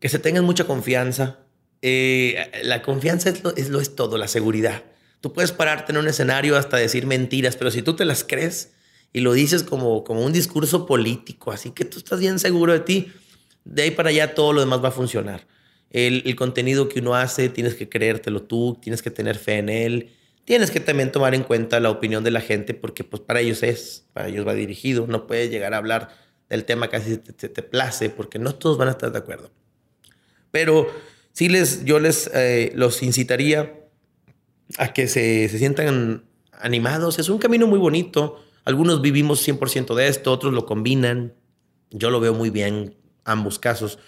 [SPEAKER 1] que se tengan mucha confianza. Eh, la confianza es lo, es todo, la seguridad. Tú puedes pararte en un escenario hasta decir mentiras, pero si tú te las crees y lo dices como, como un discurso político, así que tú estás bien seguro de ti, de ahí para allá todo lo demás va a funcionar. El, el contenido que uno hace, tienes que creértelo tú, tienes que tener fe en él, tienes que también tomar en cuenta la opinión de la gente, porque pues para ellos es, para ellos va dirigido, no puedes llegar a hablar el tema casi te, te, place, porque no todos van a estar de acuerdo. Pero sí les, yo les eh, los incitaría a que se, se, sientan animados. Es un camino muy bonito. Algunos vivimos 100% de esto, otros lo combinan. Yo lo veo muy bien, ambos casos.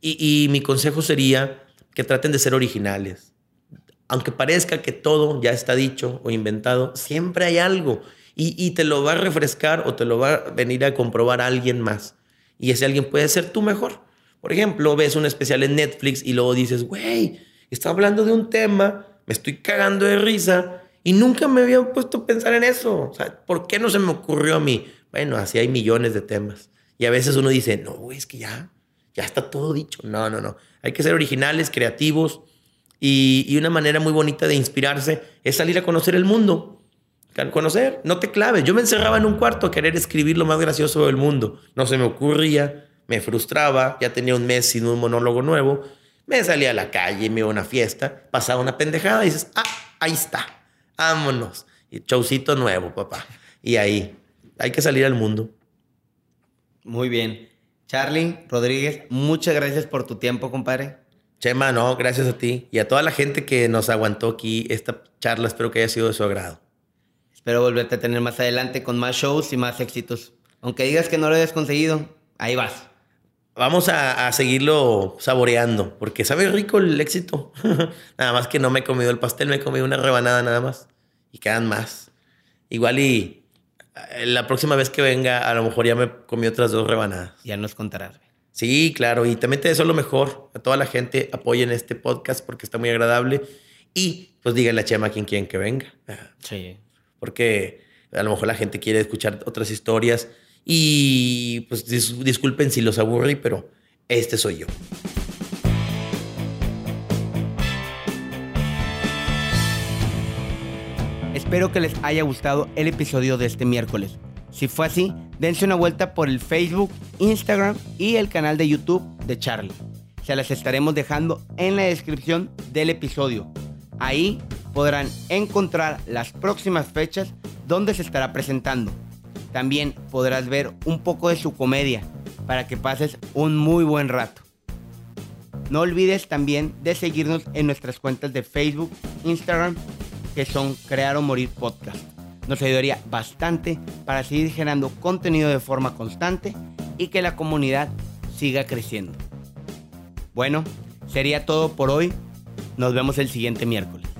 [SPEAKER 1] Y, y mi consejo sería que traten de ser originales. Aunque parezca que todo ya está dicho o inventado, siempre hay algo y, te lo va a refrescar o te lo va a venir a comprobar alguien más. Y ese alguien puede ser tú mejor. Por ejemplo, ves un especial en Netflix y luego dices, güey, está hablando de un tema, me estoy cagando de risa y nunca me había puesto a pensar en eso. O sea, ¿por qué no se me ocurrió a mí? Bueno, así hay millones de temas. Y a veces uno dice, no, güey, es que ya, ya está todo dicho. No, no, no. Hay que ser originales, creativos. Y, una manera muy bonita de inspirarse es salir a conocer el mundo conocer, no te claves. Yo me encerraba en un cuarto a querer escribir lo más gracioso del mundo. No se me ocurría, me frustraba, ya tenía un mes sin un monólogo nuevo. Me salía a la calle, me iba a una fiesta, pasaba una pendejada y dices, ah, ahí está, vámonos. Y showcito nuevo, papá. Y ahí, hay que salir al mundo.
[SPEAKER 2] Muy bien. Charlie Rodríguez, muchas gracias por tu tiempo, compadre.
[SPEAKER 1] Chema, no, gracias a ti y a toda la gente que nos aguantó aquí esta charla. Espero que haya sido de su agrado.
[SPEAKER 2] Espero volverte a tener más adelante con más shows y más éxitos. Aunque digas que no lo hayas conseguido, ahí vas.
[SPEAKER 1] Vamos a, seguirlo saboreando, porque sabe rico el éxito. nada más que no me he comido el pastel, me he comido una rebanada nada más. Y quedan más. Igual y eh, la próxima vez que venga, a lo mejor ya me comí otras dos rebanadas.
[SPEAKER 2] Ya nos contarás.
[SPEAKER 1] Sí, claro. Y también te deseo lo mejor. A toda la gente apoyen este podcast porque está muy agradable. Y pues díganle a Chema quien quieren que venga.
[SPEAKER 2] Sí
[SPEAKER 1] porque a lo mejor la gente quiere escuchar otras historias y pues disculpen si los aburrí, pero este soy yo.
[SPEAKER 2] Espero que les haya gustado el episodio de este miércoles. Si fue así, dense una vuelta por el Facebook, Instagram y el canal de YouTube de Charlie. Se las estaremos dejando en la descripción del episodio. Ahí podrán encontrar las próximas fechas donde se estará presentando. También podrás ver un poco de su comedia para que pases un muy buen rato. No olvides también de seguirnos en nuestras cuentas de Facebook, Instagram, que son Crear o Morir Podcast. Nos ayudaría bastante para seguir generando contenido de forma constante y que la comunidad siga creciendo. Bueno, sería todo por hoy. Nos vemos el siguiente miércoles.